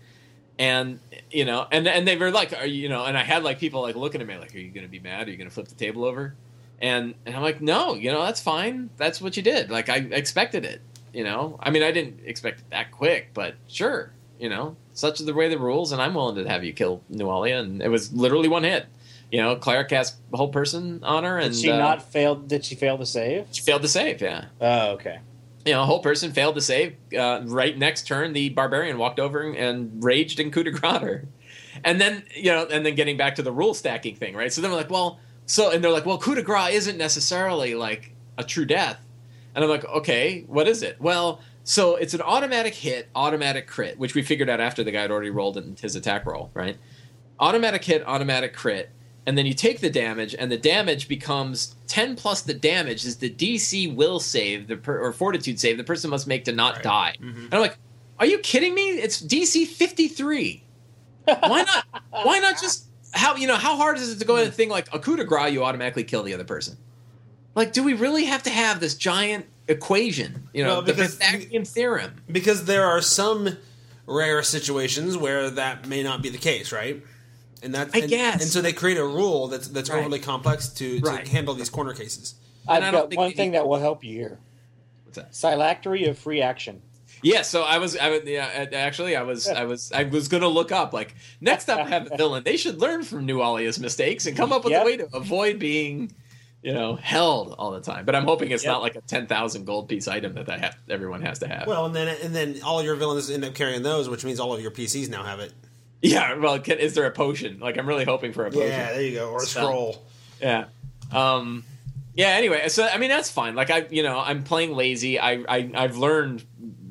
and you know, and and they were like, are you, you know, and I had like people like looking at me like, are you going to be mad? Are you going to flip the table over? And and I'm like, no, you know, that's fine. That's what you did. Like I expected it. You know, I mean, I didn't expect it that quick, but sure, you know, such is the way the rules, and I'm willing to have you kill Nualia, and it was literally one hit. You know, Claire cast hold person on her, and Did she uh, not failed. Did she fail to save? she failed to save. Yeah, Oh, okay. you know, a hold person failed to save. Uh, right next turn, the barbarian walked over and raged and coup de grace her. And then, you know, and then getting back to the rule stacking thing, right? So then we're like, well, so, and they're like, well, coup de grace isn't necessarily like a true death. And I'm like, okay, what is it? Well, so it's an automatic hit, automatic crit, which we figured out after the guy had already rolled in his attack roll, right? Automatic hit, automatic crit, and then you take the damage, and the damage becomes 10 plus the damage is the DC will save the per, or fortitude save the person must make to not Right. die. Mhm. And I'm like, are you kidding me? It's DC 53. Why not? Why not just how you know how hard is it to go in a thing like a coup de grace? You automatically kill the other person. Like, do we really have to have this giant equation? You know, Well, the Pythagorean theorem. because there are some rare situations where that may not be the case, right? And that I and, guess. and so they create a rule that's that's Right. overly complex to, to Right. handle these corner cases. And I I've don't got think one thing that will help you here. What's that? Phylactery of free action. Yeah, so I was, I was, yeah, uh, actually, I was, I was, I was going to look up like next time I have a villain, they should learn from Nualia's mistakes and come up with Yep. a way to avoid being, you know, held all the time. But I'm hoping it's Yep. not like a ten thousand gold piece item that I have, everyone has to have. Well, and then and then all your villains end up carrying those, which means all of your PCs now have it. yeah, well, can, is there a potion? Like, I'm really hoping for a potion. Yeah, there you go, or a Spell. scroll. Yeah. Um yeah, anyway, so I mean that's fine. Like I you know, I'm playing lazy. I, I I've learned,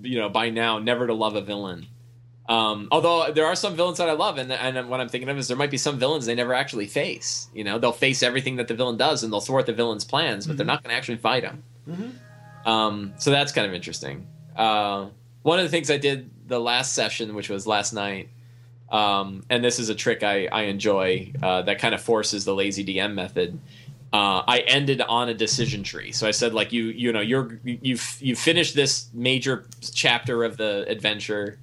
you know, by now never to love a villain. Um, although there are some villains that I love, and, and what I'm thinking of is there might be some villains they never actually face. You know, they'll face everything that the villain does, and they'll thwart the villain's plans, but they're not going to actually fight him. Um, so that's kind of interesting. Uh, one of the things I did the last session, which was last night, um, and this is a trick I, I enjoy uh, that kind of forces the lazy DM method. Uh, I ended on a decision tree, so I said like you you know you're you've you finished this major chapter of the adventure,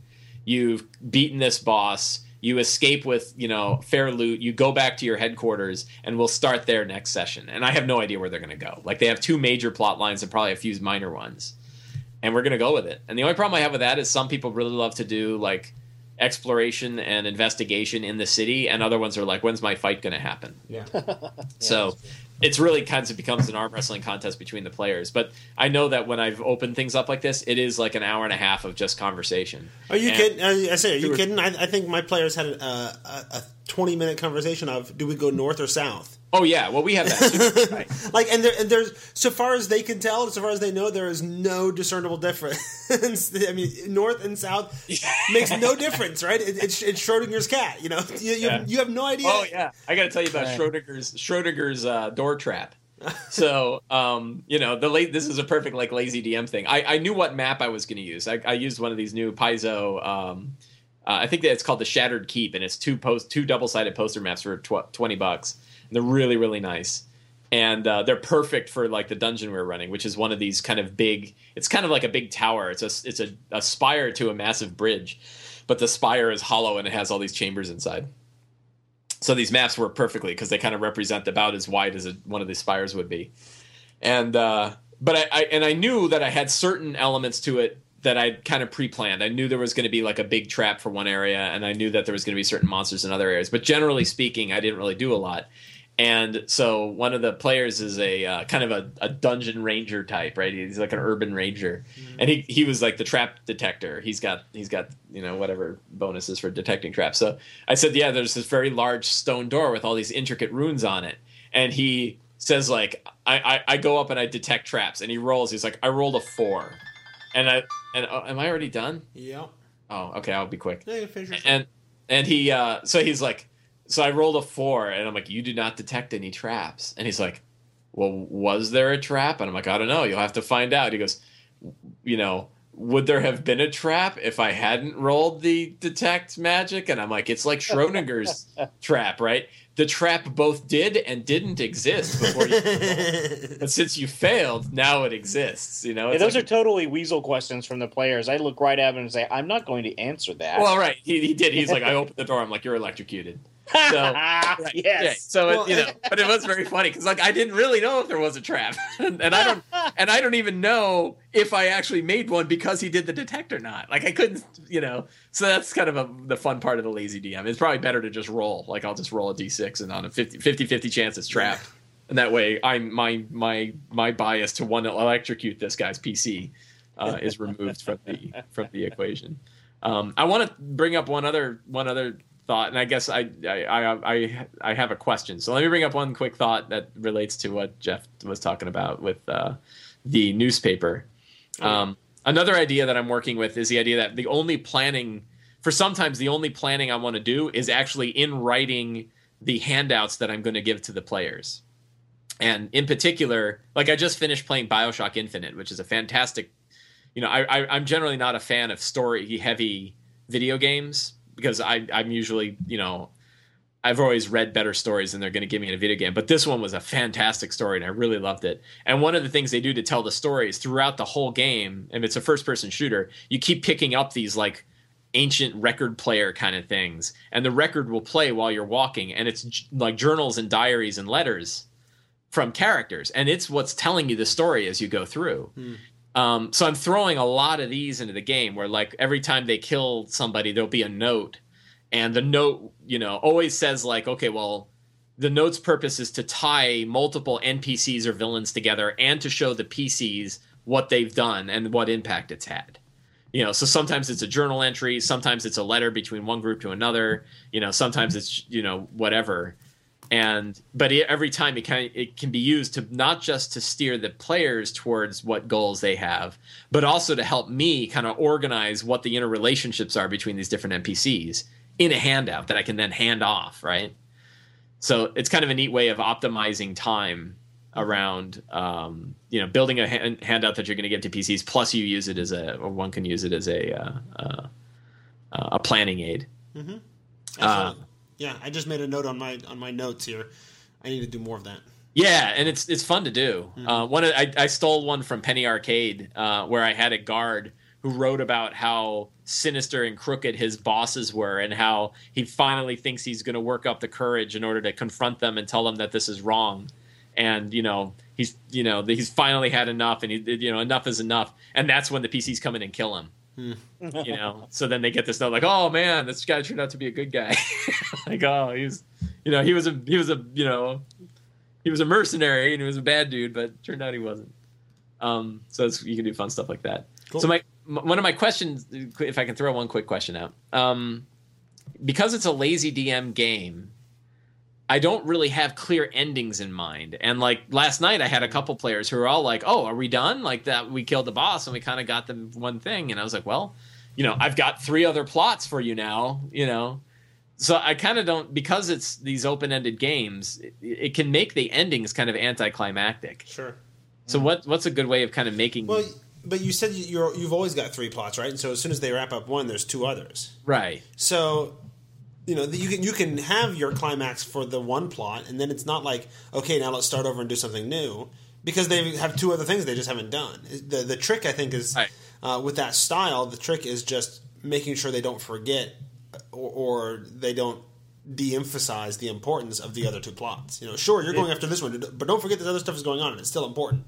you've beaten this boss, you escape with you know fair loot, you go back to your headquarters, and we'll start there next session. And I have no idea where they're going to go. Like they have two major plot lines and probably a few minor ones, and we're going to go with it. And the only problem I have with that is some people really love to do like exploration and investigation in the city, and other ones are like, when's my fight going to happen? Yeah. So it's really kind of becomes an arm wrestling contest between the players. But I know that when I've opened things up like this, it is like an hour and a half of just conversation. Are you And- kidding? I say, are you kidding? I, I think my players had a, a, a twenty minute conversation of do we go north or south? Oh yeah, well we have that. Too. right. Like, and, there, and there's so far as they can tell, so far as they know, there is no discernible difference. I mean, north and south makes no difference, right? It, it's, it's Schrodinger's cat. You know, you, you, Yeah. have, you have no idea. Oh yeah, I got to tell you about Right. Schrodinger's Schrodinger's uh, door trap. so um, you know the late this is a perfect like lazy DM thing. I, I knew what map I was going to use. I, I used one of these new Paizo. Um, uh, I think that it's called the Shattered Keep, and it's two post two double sided poster maps for tw- twenty bucks. They're really really nice. and uh, they're perfect for like the dungeon we're running, which is one of these kind of big. It's kind of like a big tower. It's a it's a, a spire to a massive bridge, but the spire is hollow and it has all these chambers inside. So these maps work perfectly because they kind of represent about as wide as a, one of these spires would be, and uh, but I, I and I knew that I had certain elements to it that I'd kind of pre-planned. I knew there was going to be like a big trap for one area, and I knew that there was going to be certain monsters in other areas. But generally speaking, I didn't really do a lot. And so one of the players is a uh, kind of a, a, dungeon ranger type, right? He's like an urban ranger, mm-hmm. and he he was like the trap detector. He's got he's got you know whatever bonuses for detecting traps. So I said, yeah, there's this very large stone door with all these intricate runes on it, and he says like I, I, I go up and I detect traps, and he rolls. He's like I rolled a four, and I and uh, am I already done? Yeah. Oh, okay. I'll be quick. Yeah, and and he uh, so he's like so I rolled a four, and I'm like, you do not detect any traps. And he's like, well, was there a trap? And I'm like, I don't know. You'll have to find out. He goes, you know, would there have been a trap if I hadn't rolled the detect magic? And I'm like, it's like Schrodinger's trap, right? The trap both did and didn't exist before you. but since you failed, now it exists. You know, yeah, those like are a, totally weasel questions from the players. I look right at him and say, I'm not going to answer that. Well, right, he, he did. He's like, I opened the door. I'm like, you're electrocuted. So right, yes. Yeah, so well, it, you know, but it was very funny because like I didn't really know if there was a trap, and I don't, and I don't even know if I actually made one because he did the detect or not. Like I couldn't, you know. So that's kind of a, the fun part of the lazy DM. It's probably better to just roll. Like I'll just roll a d6 and on a 50 50, chance it's trapped, and that way I'm my my my bias to want to electrocute this guy's PC uh, is removed from the from the equation. Um, I want to bring up one other one other thought, and I guess I, I I I have a question. So let me bring up one quick thought that relates to what Jeff was talking about with uh, the newspaper. Um, another idea that I'm working with is the idea that the only planning for sometimes the only planning I want to do is actually in writing the handouts that I'm going to give to the players. And in particular, like I just finished playing Bioshock Infinite, which is a fantastic. You know, I, I I'm generally not a fan of story heavy video games because I I'm usually you know I've always read better stories than they're going to give me in a video game. But this one was a fantastic story, and I really loved it. And one of the things they do to tell the stories throughout the whole game, and it's a first person shooter, you keep picking up these like ancient record player kind of things, and the record will play while you're walking, and it's like journals and diaries and letters from characters, and it's what's telling you the story as you go through. Hmm. Um, so I'm throwing a lot of these into the game where like every time they kill somebody, there'll be a note, and the note, you know, always says like, okay, well, the note's purpose is to tie multiple NPCs or villains together and to show the PCs what they've done and what impact it's had. You know, so sometimes it's a journal entry, sometimes it's a letter between one group to another, you know, sometimes it's, you know, whatever and but every time it can it can be used to not just to steer the players towards what goals they have but also to help me kind of organize what the interrelationships are between these different npcs in a handout that i can then hand off right so it's kind of a neat way of optimizing time around um, you know building a hand, handout that you're going to give to pcs plus you use it as a or one can use it as a uh, uh, a planning aid mm-hmm. Yeah, I just made a note on my on my notes here. I need to do more of that. Yeah, and it's it's fun to do. Mm-hmm. Uh, one I, I stole one from Penny Arcade uh, where I had a guard who wrote about how sinister and crooked his bosses were and how he finally thinks he's going to work up the courage in order to confront them and tell them that this is wrong. And you know he's you know he's finally had enough, and he you know enough is enough, and that's when the PCs come in and kill him. Hmm. you know, so then they get this note like, "Oh man, this guy turned out to be a good guy." like, oh, he was, you know, he was a he was a you know, he was a mercenary and he was a bad dude, but turned out he wasn't. Um, so you can do fun stuff like that. Cool. So my one of my questions, if I can throw one quick question out, um, because it's a lazy DM game, I don't really have clear endings in mind. And like last night, I had a couple players who were all like, "Oh, are we done? Like that? We killed the boss and we kind of got the one thing." And I was like, "Well, you know, I've got three other plots for you now. You know." So I kind of don't because it's these open-ended games. It, it, can make the endings kind of anticlimactic. Sure. So mm-hmm. what what's a good way of kind of making? Well, but you said you're you've always got three plots, right? And so as soon as they wrap up one, there's two others. Right. So you know you can you can have your climax for the one plot, and then it's not like okay, now let's start over and do something new because they have two other things they just haven't done. The the trick I think is Right. uh, with that style. The trick is just making sure they don't forget or, or they don't de-emphasize the importance of the other two plots. You know, sure you're going after this one, but don't forget this other stuff is going on and it's still important.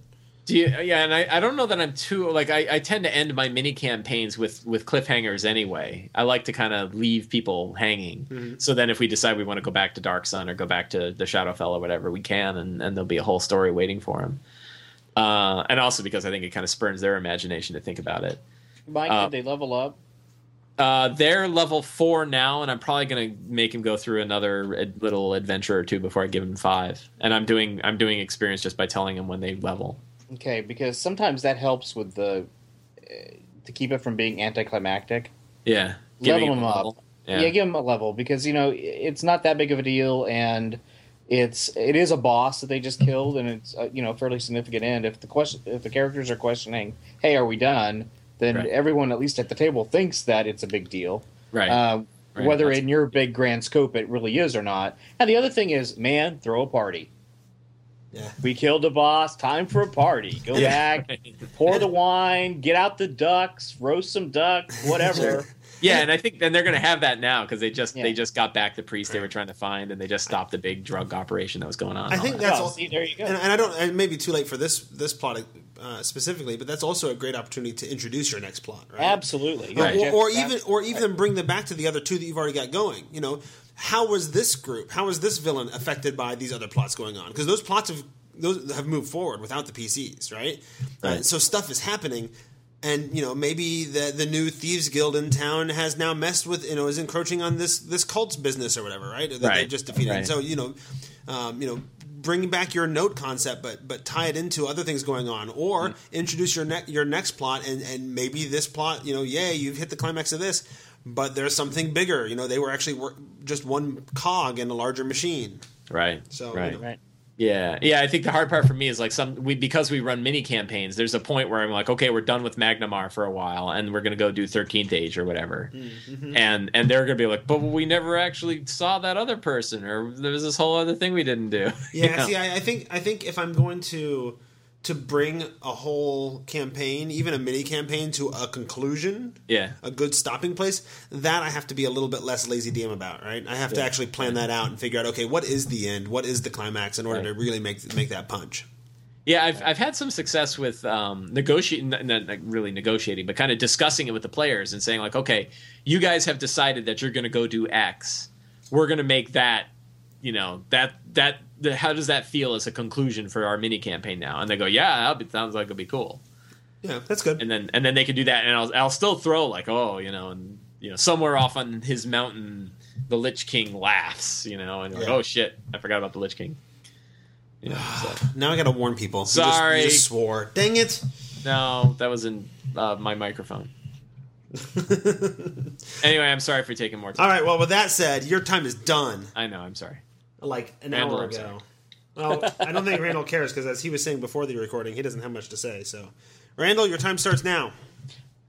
Do you, yeah, and I, I don't know that I'm too like I, I tend to end my mini campaigns with with cliffhangers anyway. I like to kind of leave people hanging. So then if we decide we want to go back to Dark Sun or go back to the Shadowfell or whatever, we can, and, and there'll be a whole story waiting for them. Uh, and also because I think it kind of spurns their imagination to think about it. Mike, Uh, did they level up? Uh, they're level four now, and I'm probably going to make him go through another ad- little adventure or two before I give him five. And I'm doing I'm doing experience just by telling him when they level. Okay, because sometimes that helps with the uh, to keep it from being anticlimactic. Yeah, Level a up. level. Yeah. Yeah. give them a level because you know it's not that big of a deal, and it's it is a boss that they just killed, and it's uh, you know fairly significant end. If the question if the characters are questioning, hey, are we done? Then Right. everyone at least at the table thinks that it's a big deal. right. Uh, Right, Whether that's- in your big grand scope it really is or not. And the other thing is, man, throw a party. Yeah. We killed a boss. Time for a party. Go Yeah. back, pour the wine, get out the ducks, roast some ducks, whatever. Yeah, and I think then they're going to have that now because they just Yeah. they just got back the priest they were trying to find, and they just stopped the big drug operation that was going on. I think all that's Well, all. see, there you go. And, and I don't. It may be too late for this this plot uh, specifically, but that's also a great opportunity to introduce your next plot, right? Absolutely. Or- Right. Or, or even or even bring them back to the other two that you've already got going. You know, how was this group? How was this villain affected by these other plots going on? Because those plots have those have moved forward without the PCs, right? Uh, so stuff is happening. And you know maybe the the new thieves guild in town has now messed with you know is encroaching on this this cult's business or whatever right that they Right. just defeated. Right. So you know, um, you know, bring back your note concept, but but tie it into other things going on, or introduce your ne- your next plot, and and maybe this plot, you know, yay, you've hit the climax of this, but there's something bigger. You know, they were actually wor- just one cog in a larger machine. right. So, right. you know. Right. Yeah, yeah. I think the hard part for me is like some we because we run mini campaigns. There's a point where I'm like, okay, we're done with Magnimar for a while, and we're gonna go do Thirteenth Age or whatever, Mm-hmm. and and they're gonna be like, but we never actually saw that other person, or there was this whole other thing we didn't do. You Yeah, know? see, I, I think I think if I'm going to to bring a whole campaign, even a mini campaign, to a conclusion, yeah, a good stopping place, that I have to be a little bit less lazy DM about, right? I have to actually plan that out and figure out, okay, what is the end? What is the climax in order Right. to really make make that punch? Yeah, I've I've had some success with um, negotiating, not, not really negotiating, but kind of discussing it with the players and saying like, okay, you guys have decided that you're going to go do X. We're going to make that, you know, that that the, how does that feel as a conclusion for our mini campaign now? And they go, yeah, that sounds like it'd be cool. Yeah, that's good. And then and then they can do that, and I'll I'll still throw like, oh, you know, and you know, somewhere off on his mountain, the Lich King laughs, you know, and you're like, oh shit, I forgot about the Lich King. You know, so. now I got to warn people. You just- you Sorry. just, swore. Dang it! No, that was in uh, my microphone. Anyway, I'm sorry for taking more time. All right. Well, with that said, your time is done. I know, I'm sorry. Like an Randall, hour ago. Well, I don't think Randall cares because, as he was saying before the recording, he doesn't have much to say. So, Randall, your time starts now.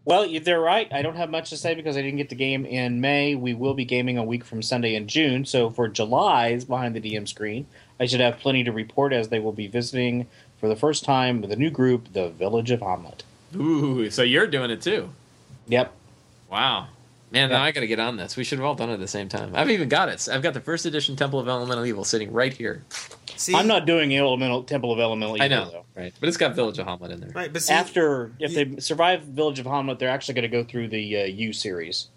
Well, they're right. I don't have much to say because I didn't get the game in May. We will be gaming a week from Sunday in June. So for July's behind the DM screen, I should have plenty to report as they will be visiting for the first time with a new group, the Village of Hommlet. Ooh, so you're doing it too. Yep. Wow. Man, Yeah. now I got to get on this. We should have all done it at the same time. I've even got it. I've got the first edition Temple of Elemental Evil sitting right here. See, I'm not doing Elemental Temple of Elemental Evil, I know, though. right? But it's got Village of Hommlet in there. right, but see, After, if You- they survive Village of Hommlet, they're actually going to go through the uh, U series.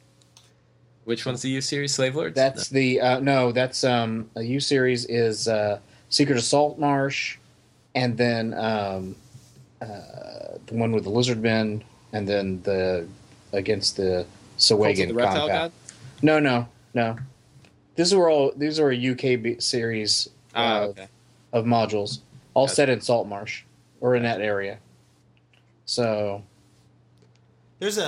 Which one's the U series? Slave Lords. That's the uh, no. That's um a U series is uh, Secret of Salt Marsh, and then um, uh, the one with the lizard men, and then the against the Cult of Sahuagin the Reptile compound. God. No, no, no. These were all these are a UK b- series Ah, of, okay. of modules, all Gotcha. set in Salt Marsh or in that area. So there's a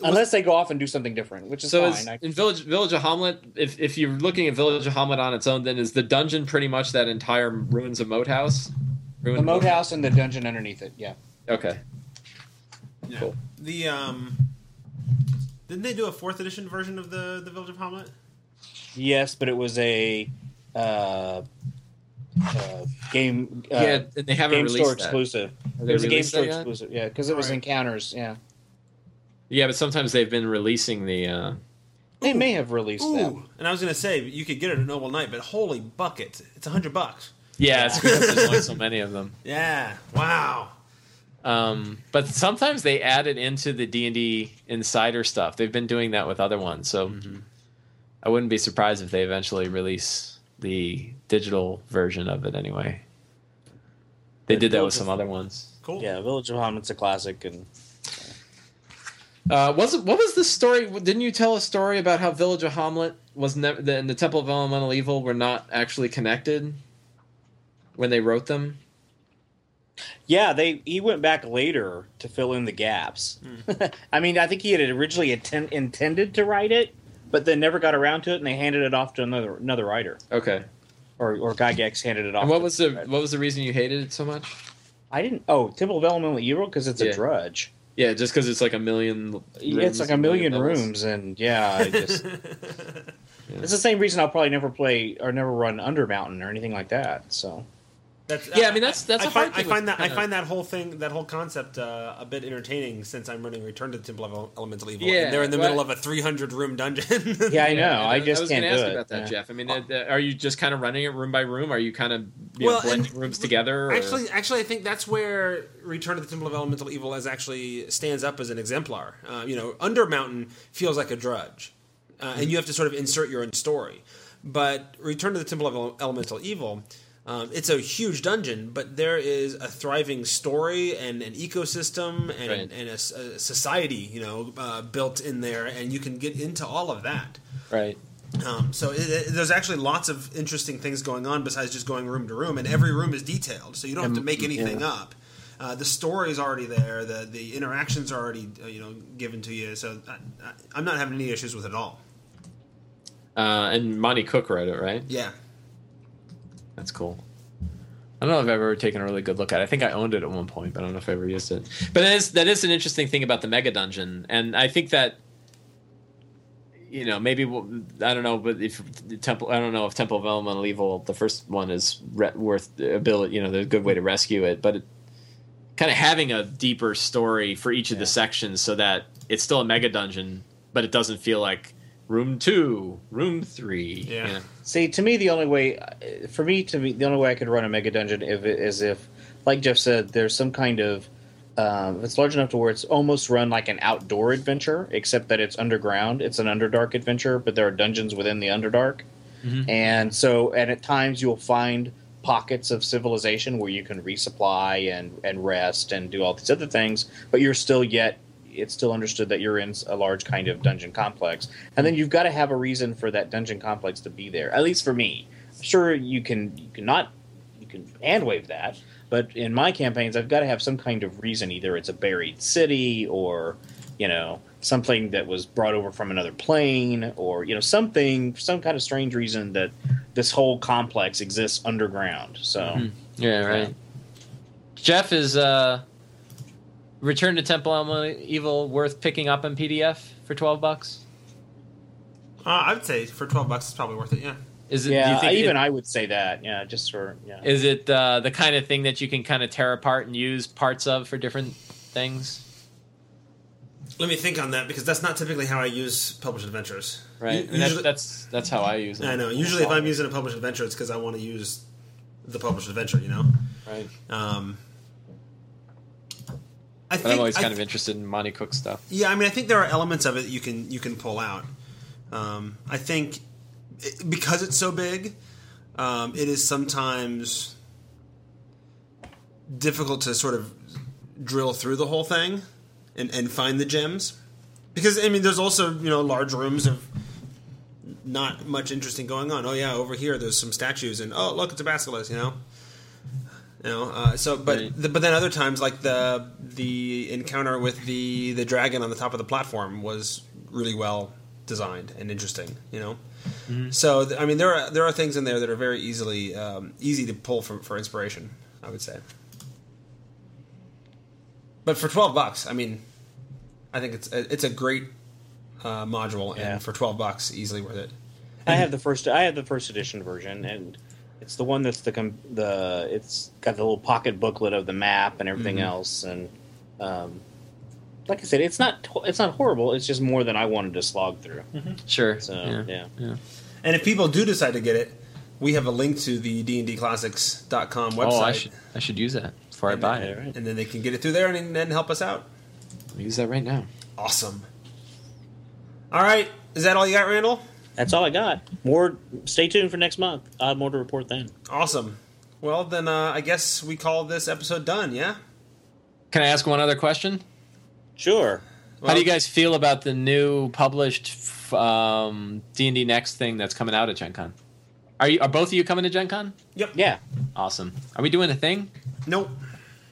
yeah, unless they go off and do something different, which is So fine. is, I- in Village Village of Hommlet, if if you're looking at Village of Hommlet on its own, then is the dungeon pretty much that entire ruins of Moat House? Ruin the moat house and the dungeon underneath it. Yeah. Okay. yeah. cool. the um. Didn't they do a fourth edition version of the the Village of Hommlet? Yes, but it was a uh, uh, game. Uh, yeah, they haven't game released store that. exclusive. Have It they was a game store that yet? exclusive. Yeah, because it was Right. encounters. Yeah, Yeah, but sometimes they've been releasing the. Uh, they may have released that. Ooh, and I was gonna say you could get it at Noble Knight, but holy bucket, it's a hundred bucks. yeah, it's because there's only so many of them. Yeah, wow. Um, but sometimes they add it into the D and D Insider stuff. They've been doing that with other ones, so Mm-hmm. I wouldn't be surprised if they eventually release the digital version of it. Anyway, they The did that with some other ones. Cool. Yeah, Village of Hommlet's a classic, and Uh, was it, what was the story? Didn't you tell a story about how Village of Hommlet was never the, and the Temple of Elemental Evil were not actually connected when they wrote them? Yeah, they he went back later to fill in the gaps. Hmm. I mean, I think he had originally atten- intended to write it, but then never got around to it, and they handed it off to another another writer, Okay. or or Gygax handed it off. And what was the what was the reason you hated it so much? I didn't. Oh, Temple of Elemental Evil because it's Yeah. a drudge. Yeah, just because it's like a million. Rooms, it's like a million rooms, and yeah, I just it's the same reason I'll probably never play or never run Undermountain or anything like that. So That's, Yeah, I mean, that's- that's I a find, hard thing I find that I kinda- find that whole thing, that whole concept, uh, a bit entertaining since I'm running Return to the Temple of Elemental Evil. Yeah, and they're in the but- middle of a 300 room dungeon. yeah, I know. and I just was can't gonna do ask it. about that, Yeah. Jeff. I mean, uh, are you just kind of running it room by room? Are you kind of you Well, know, blending and- rooms together? Or? Actually, actually, I think that's where Return to the Temple of Elemental Evil as actually stands up as an exemplar. Uh, you know, Undermountain feels like a drudge, uh, and you have to sort of insert your own story. But Return to the Temple of Elemental Evil, um, it's a huge dungeon, but there is a thriving story and an ecosystem and, Right. and a, a society, you know, uh, built in there, and you can get into all of that. right. Um, so it, it, there's actually lots of interesting things going on besides just going room to room, and every room is detailed, so you don't have to make anything yeah. up. Uh, the story is already there. The the interactions are already uh, you know given to you. So I, I, I'm not having any issues with it at all. Uh, and Monte Cook wrote it, right? Yeah, That's cool. I don't know if I've ever taken a really good look at it. I think I owned it at one point, but I don't know if I ever used it. But that is that is an interesting thing about the mega dungeon, and I think that you know maybe we'll, I don't know, but if the temple, I don't know if Temple of Elemental Evil, the first one is re- worth the ability. You know, a good way to rescue it, but it, kind of having a deeper story for each of the sections so that it's still a mega dungeon, but it doesn't feel like room two, room three. Yeah. you know? See, to me, the only way, for me, to me, the only way I could run a mega dungeon if, is if, like Jeff said, there's some kind of, um, if it's large enough to where it's almost run like an outdoor adventure, except that it's underground. It's an Underdark adventure, but there are dungeons within the Underdark, Mhm. and so, and at times you'll find pockets of civilization where you can resupply and and rest and do all these other things, but you're still yet. It's still understood that you're in a large kind of dungeon complex, and then you've got to have a reason for that dungeon complex to be there. At least for me, sure you can you can not you can hand wave that, but in my campaigns, I've got to have some kind of reason. Either it's a buried city, or you know something that was brought over from another plane, or you know something some kind of strange reason that this whole complex exists underground. So Mhm. Yeah, right. Jeff is uh Return to Temple Elemental Evil worth picking up in PDF for twelve bucks? uh, I would say for 12 bucks, it's probably worth it. Yeah. Is it? do yeah, you think even it- I would say that. Yeah, just for yeah. is it uh, the kind of thing that you can kind of tear apart and use parts of for different things? Let me think on that because that's not typically how I use published adventures. Right. U- And that's, that's that's how I use it. I know. Usually, if I'm using a published adventure, it's because I want to use the published adventure. You know. right. Um, I But think I'm always kind of interested in Monte Cook stuff. Yeah, I mean, I think there are elements of it you can you can pull out. Um, I think it, because it's so big, um, it is sometimes difficult to sort of drill through the whole thing and, and find the gems. Because I mean, there's also you know large rooms of not much interesting going on. Oh yeah, over here there's some statues, and oh look, it's a basilisk. You know. You know, uh, so but Right. the, but then other times like the the encounter with the the dragon on the top of the platform was really well designed and interesting. You know, so th- I mean there are there are things in there that are very easily um, easy to pull from for inspiration. I would say, but for twelve bucks, I mean, I think it's a, it's a great uh, module, Yeah. and for twelve bucks, easily worth it. I have the first. I have the first edition version, and it's the one that's the com- the. It's got the little pocket booklet of the map and everything Mhm. else, and um, like I said, it's not it's not horrible. It's just more than I wanted to slog through. Sure. So yeah. yeah, And if people do decide to get it, we have a link to the dndclassics.com website. Oh, I should I should use that before I buy then- it. right. And then they can get it through there and then help us out. I'll use that right now. Awesome. All right. Is that all you got, Randall? That's all I got. More. Stay tuned for next month. I'll have more to report then. Awesome. Well, then uh, I guess we call this episode done, yeah? Can I ask one other question? Sure. How do you guys feel about the new published um, D&D Next thing that's coming out at Gen Con? Are you are both of you coming to Gen Con? Yep. Yeah. Awesome. Are we doing a thing? Nope.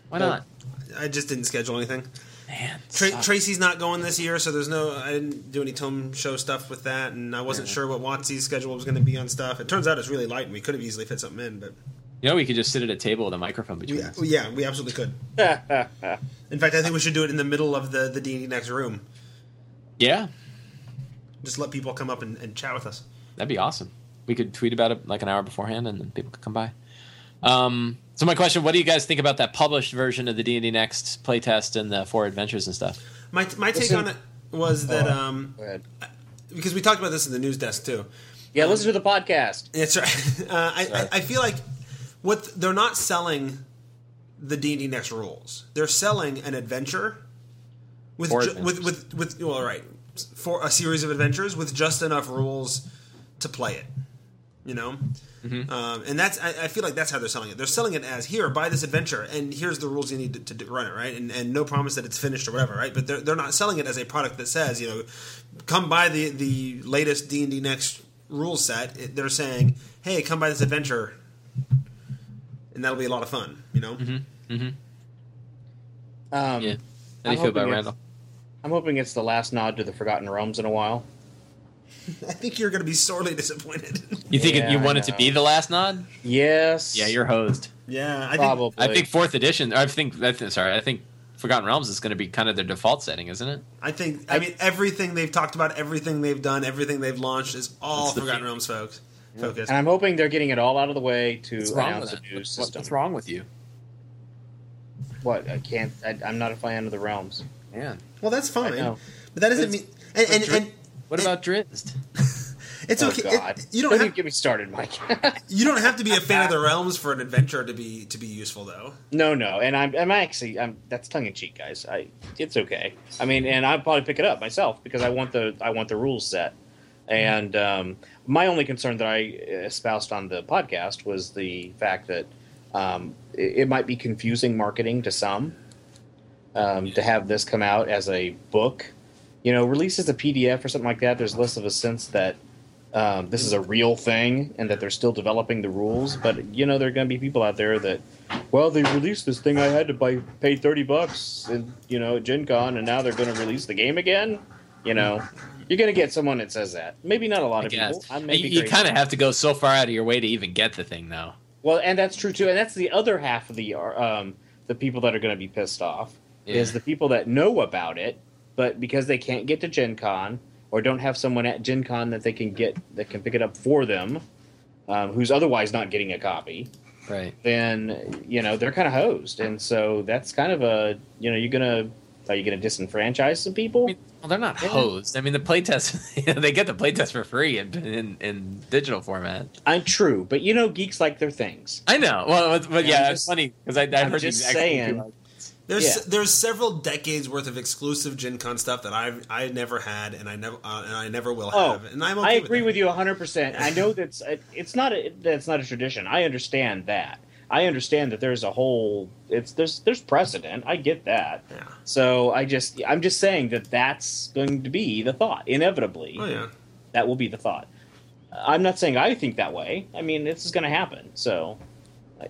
Why Nope. not? I just didn't schedule anything. Man, Tra- Tracy's not going this year, so there's no. I didn't do any tome show stuff with that, and I wasn't sure what WotC's schedule was going to be on stuff. It turns out it's really light, and we could have easily fit something in, but you know we could just sit at a table with a microphone between we, us. yeah, we absolutely could. In fact, I think we should do it in the middle of the the D and D next room. Yeah, Just let people come up and, and chat with us. that'd be awesome. We could tweet about it like an hour beforehand, and then people could come by. Um, so my question: What do you guys think about that published version of the D and D Next playtest and the four adventures and stuff? My my take Listen- on it was that Oh. um because we talked about this in the news desk too. Yeah, listen to the podcast. That's right. Uh, I, Sorry. I, I feel like what they're not selling the D and D next rules. They're selling an adventure with Four ju- adventures. with with with well, right for a series of adventures with just enough rules to play it. You know, Mm-hmm. um, and that's I, I feel like that's how they're selling it. They're selling it as here, buy this adventure, and here's the rules you need to, to do- run it, right? And, and no promise that it's finished or whatever, right? But they're, they're not selling it as a product that says, you know, come buy the the latest D and D next rule set. It, they're saying, hey, come buy this adventure, and that'll be a lot of fun, you know. Mm-hmm. Um, Yeah. How do I'm you feel about Randall? I'm hoping it's the last nod to the Forgotten Realms in a while. I think you're going to be sorely disappointed. You think Yeah, you I want it to be the last nod? Yes. Yeah, you're hosed. yeah, I think probably. I think fourth edition. I think. I think- Sorry, I think Forgotten Realms is going to be kind of their default setting, isn't it? I think I mean everything they've talked about, everything they've done, everything they've launched is all Forgotten. Realms folks. Focus. and I'm hoping they're getting it all out of the way to What's wrong announce with a new What- system. What's wrong with you? What? I can't. I, I'm not a fan of the realms. Yeah. Well, that's fine, but that doesn't It's- mean. And, and, Dri- and what It- about Drizzt? it's oh okay. God! It- you don't even have get me started, Mike. you don't have to be a fan of the realms for an adventure to be to be useful, though. no, no, and I'm, I'm actually, I'm. That's tongue in cheek, guys. I, it's okay. I mean, and I'll probably pick it up myself because I want the, I want the rules set. And um, my only concern that I espoused on the podcast was the fact that um, it, it might be confusing marketing to some um, to have this come out as a book. You know, released as a PDF or something like that. There's less of a sense that um, this is a real thing and that they're still developing the rules. But you know, there are going to be people out there that, well, they released this thing. I had to buy pay thirty bucks, and you know, at Gen Con, and now they're going to release the game again. You know, you're going to get someone that says that. Maybe not a lot I of guess. people. I may You, you kind of have to go so far out of your way to even get the thing, though. Well, and that's true too. And that's the other half of the um, the people that are going to be pissed off is the people that know about it, but because they can't get to Gen Con or don't have someone at Gen Con that they can get that can pick it up for them, um, who's otherwise not getting a copy, right. then you know they're kind of hosed. And so that's kind of a you know you're gonna are you gonna disenfranchise some people? I mean, well, they're not Yeah. hosed. I mean, the playtest, you know, they get the playtest for free in, in, in digital format. I'm true, but you know geeks like their things. I know. Well, but, but Yeah, I'm it's funny because I, I heard just the exact same saying. There's Yeah. there's several decades worth of exclusive Gen Con stuff that I've I never had and I never uh, and I never will Oh, have, and I'm okay I agree with, with you 100%. I know that's it's not a, that's not a tradition. I understand that. I understand that there's a whole it's there's there's precedent. I get that. Yeah. So I just I'm just saying that that's going to be the thought inevitably. Oh yeah. That will be the thought. I'm not saying I think that way. I mean, this is going to happen. So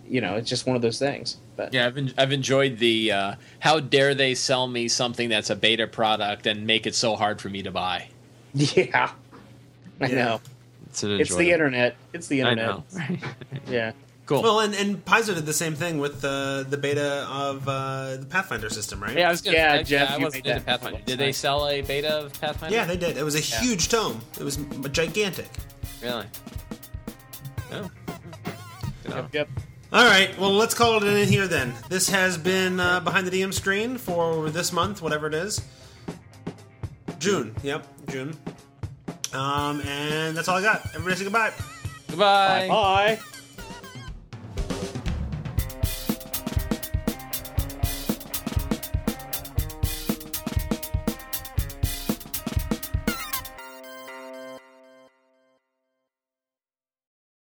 you know, it's just one of those things. But Yeah, I've en- I've enjoyed the uh, how dare they sell me something that's a beta product and make it so hard for me to buy. yeah. I Yeah. know. It's, an It's the internet. It's the I internet. know. Yeah. cool. Well, and and Paizo did the same thing with uh, the beta of uh, the Pathfinder system, right? yeah, I was gonna. Yeah, I, Jeff, I you wasn't made into that Pathfinder. Did they sell a beta of Pathfinder? Yeah, they did. It was a Yeah. huge tome. It was gigantic. Really? No. Yep, yep. All right, well, let's call it in here then. This has been uh, behind the DM screen for this month, whatever it is. June. Yep, June. Um, and that's all I got. Everybody say goodbye. Goodbye. Bye.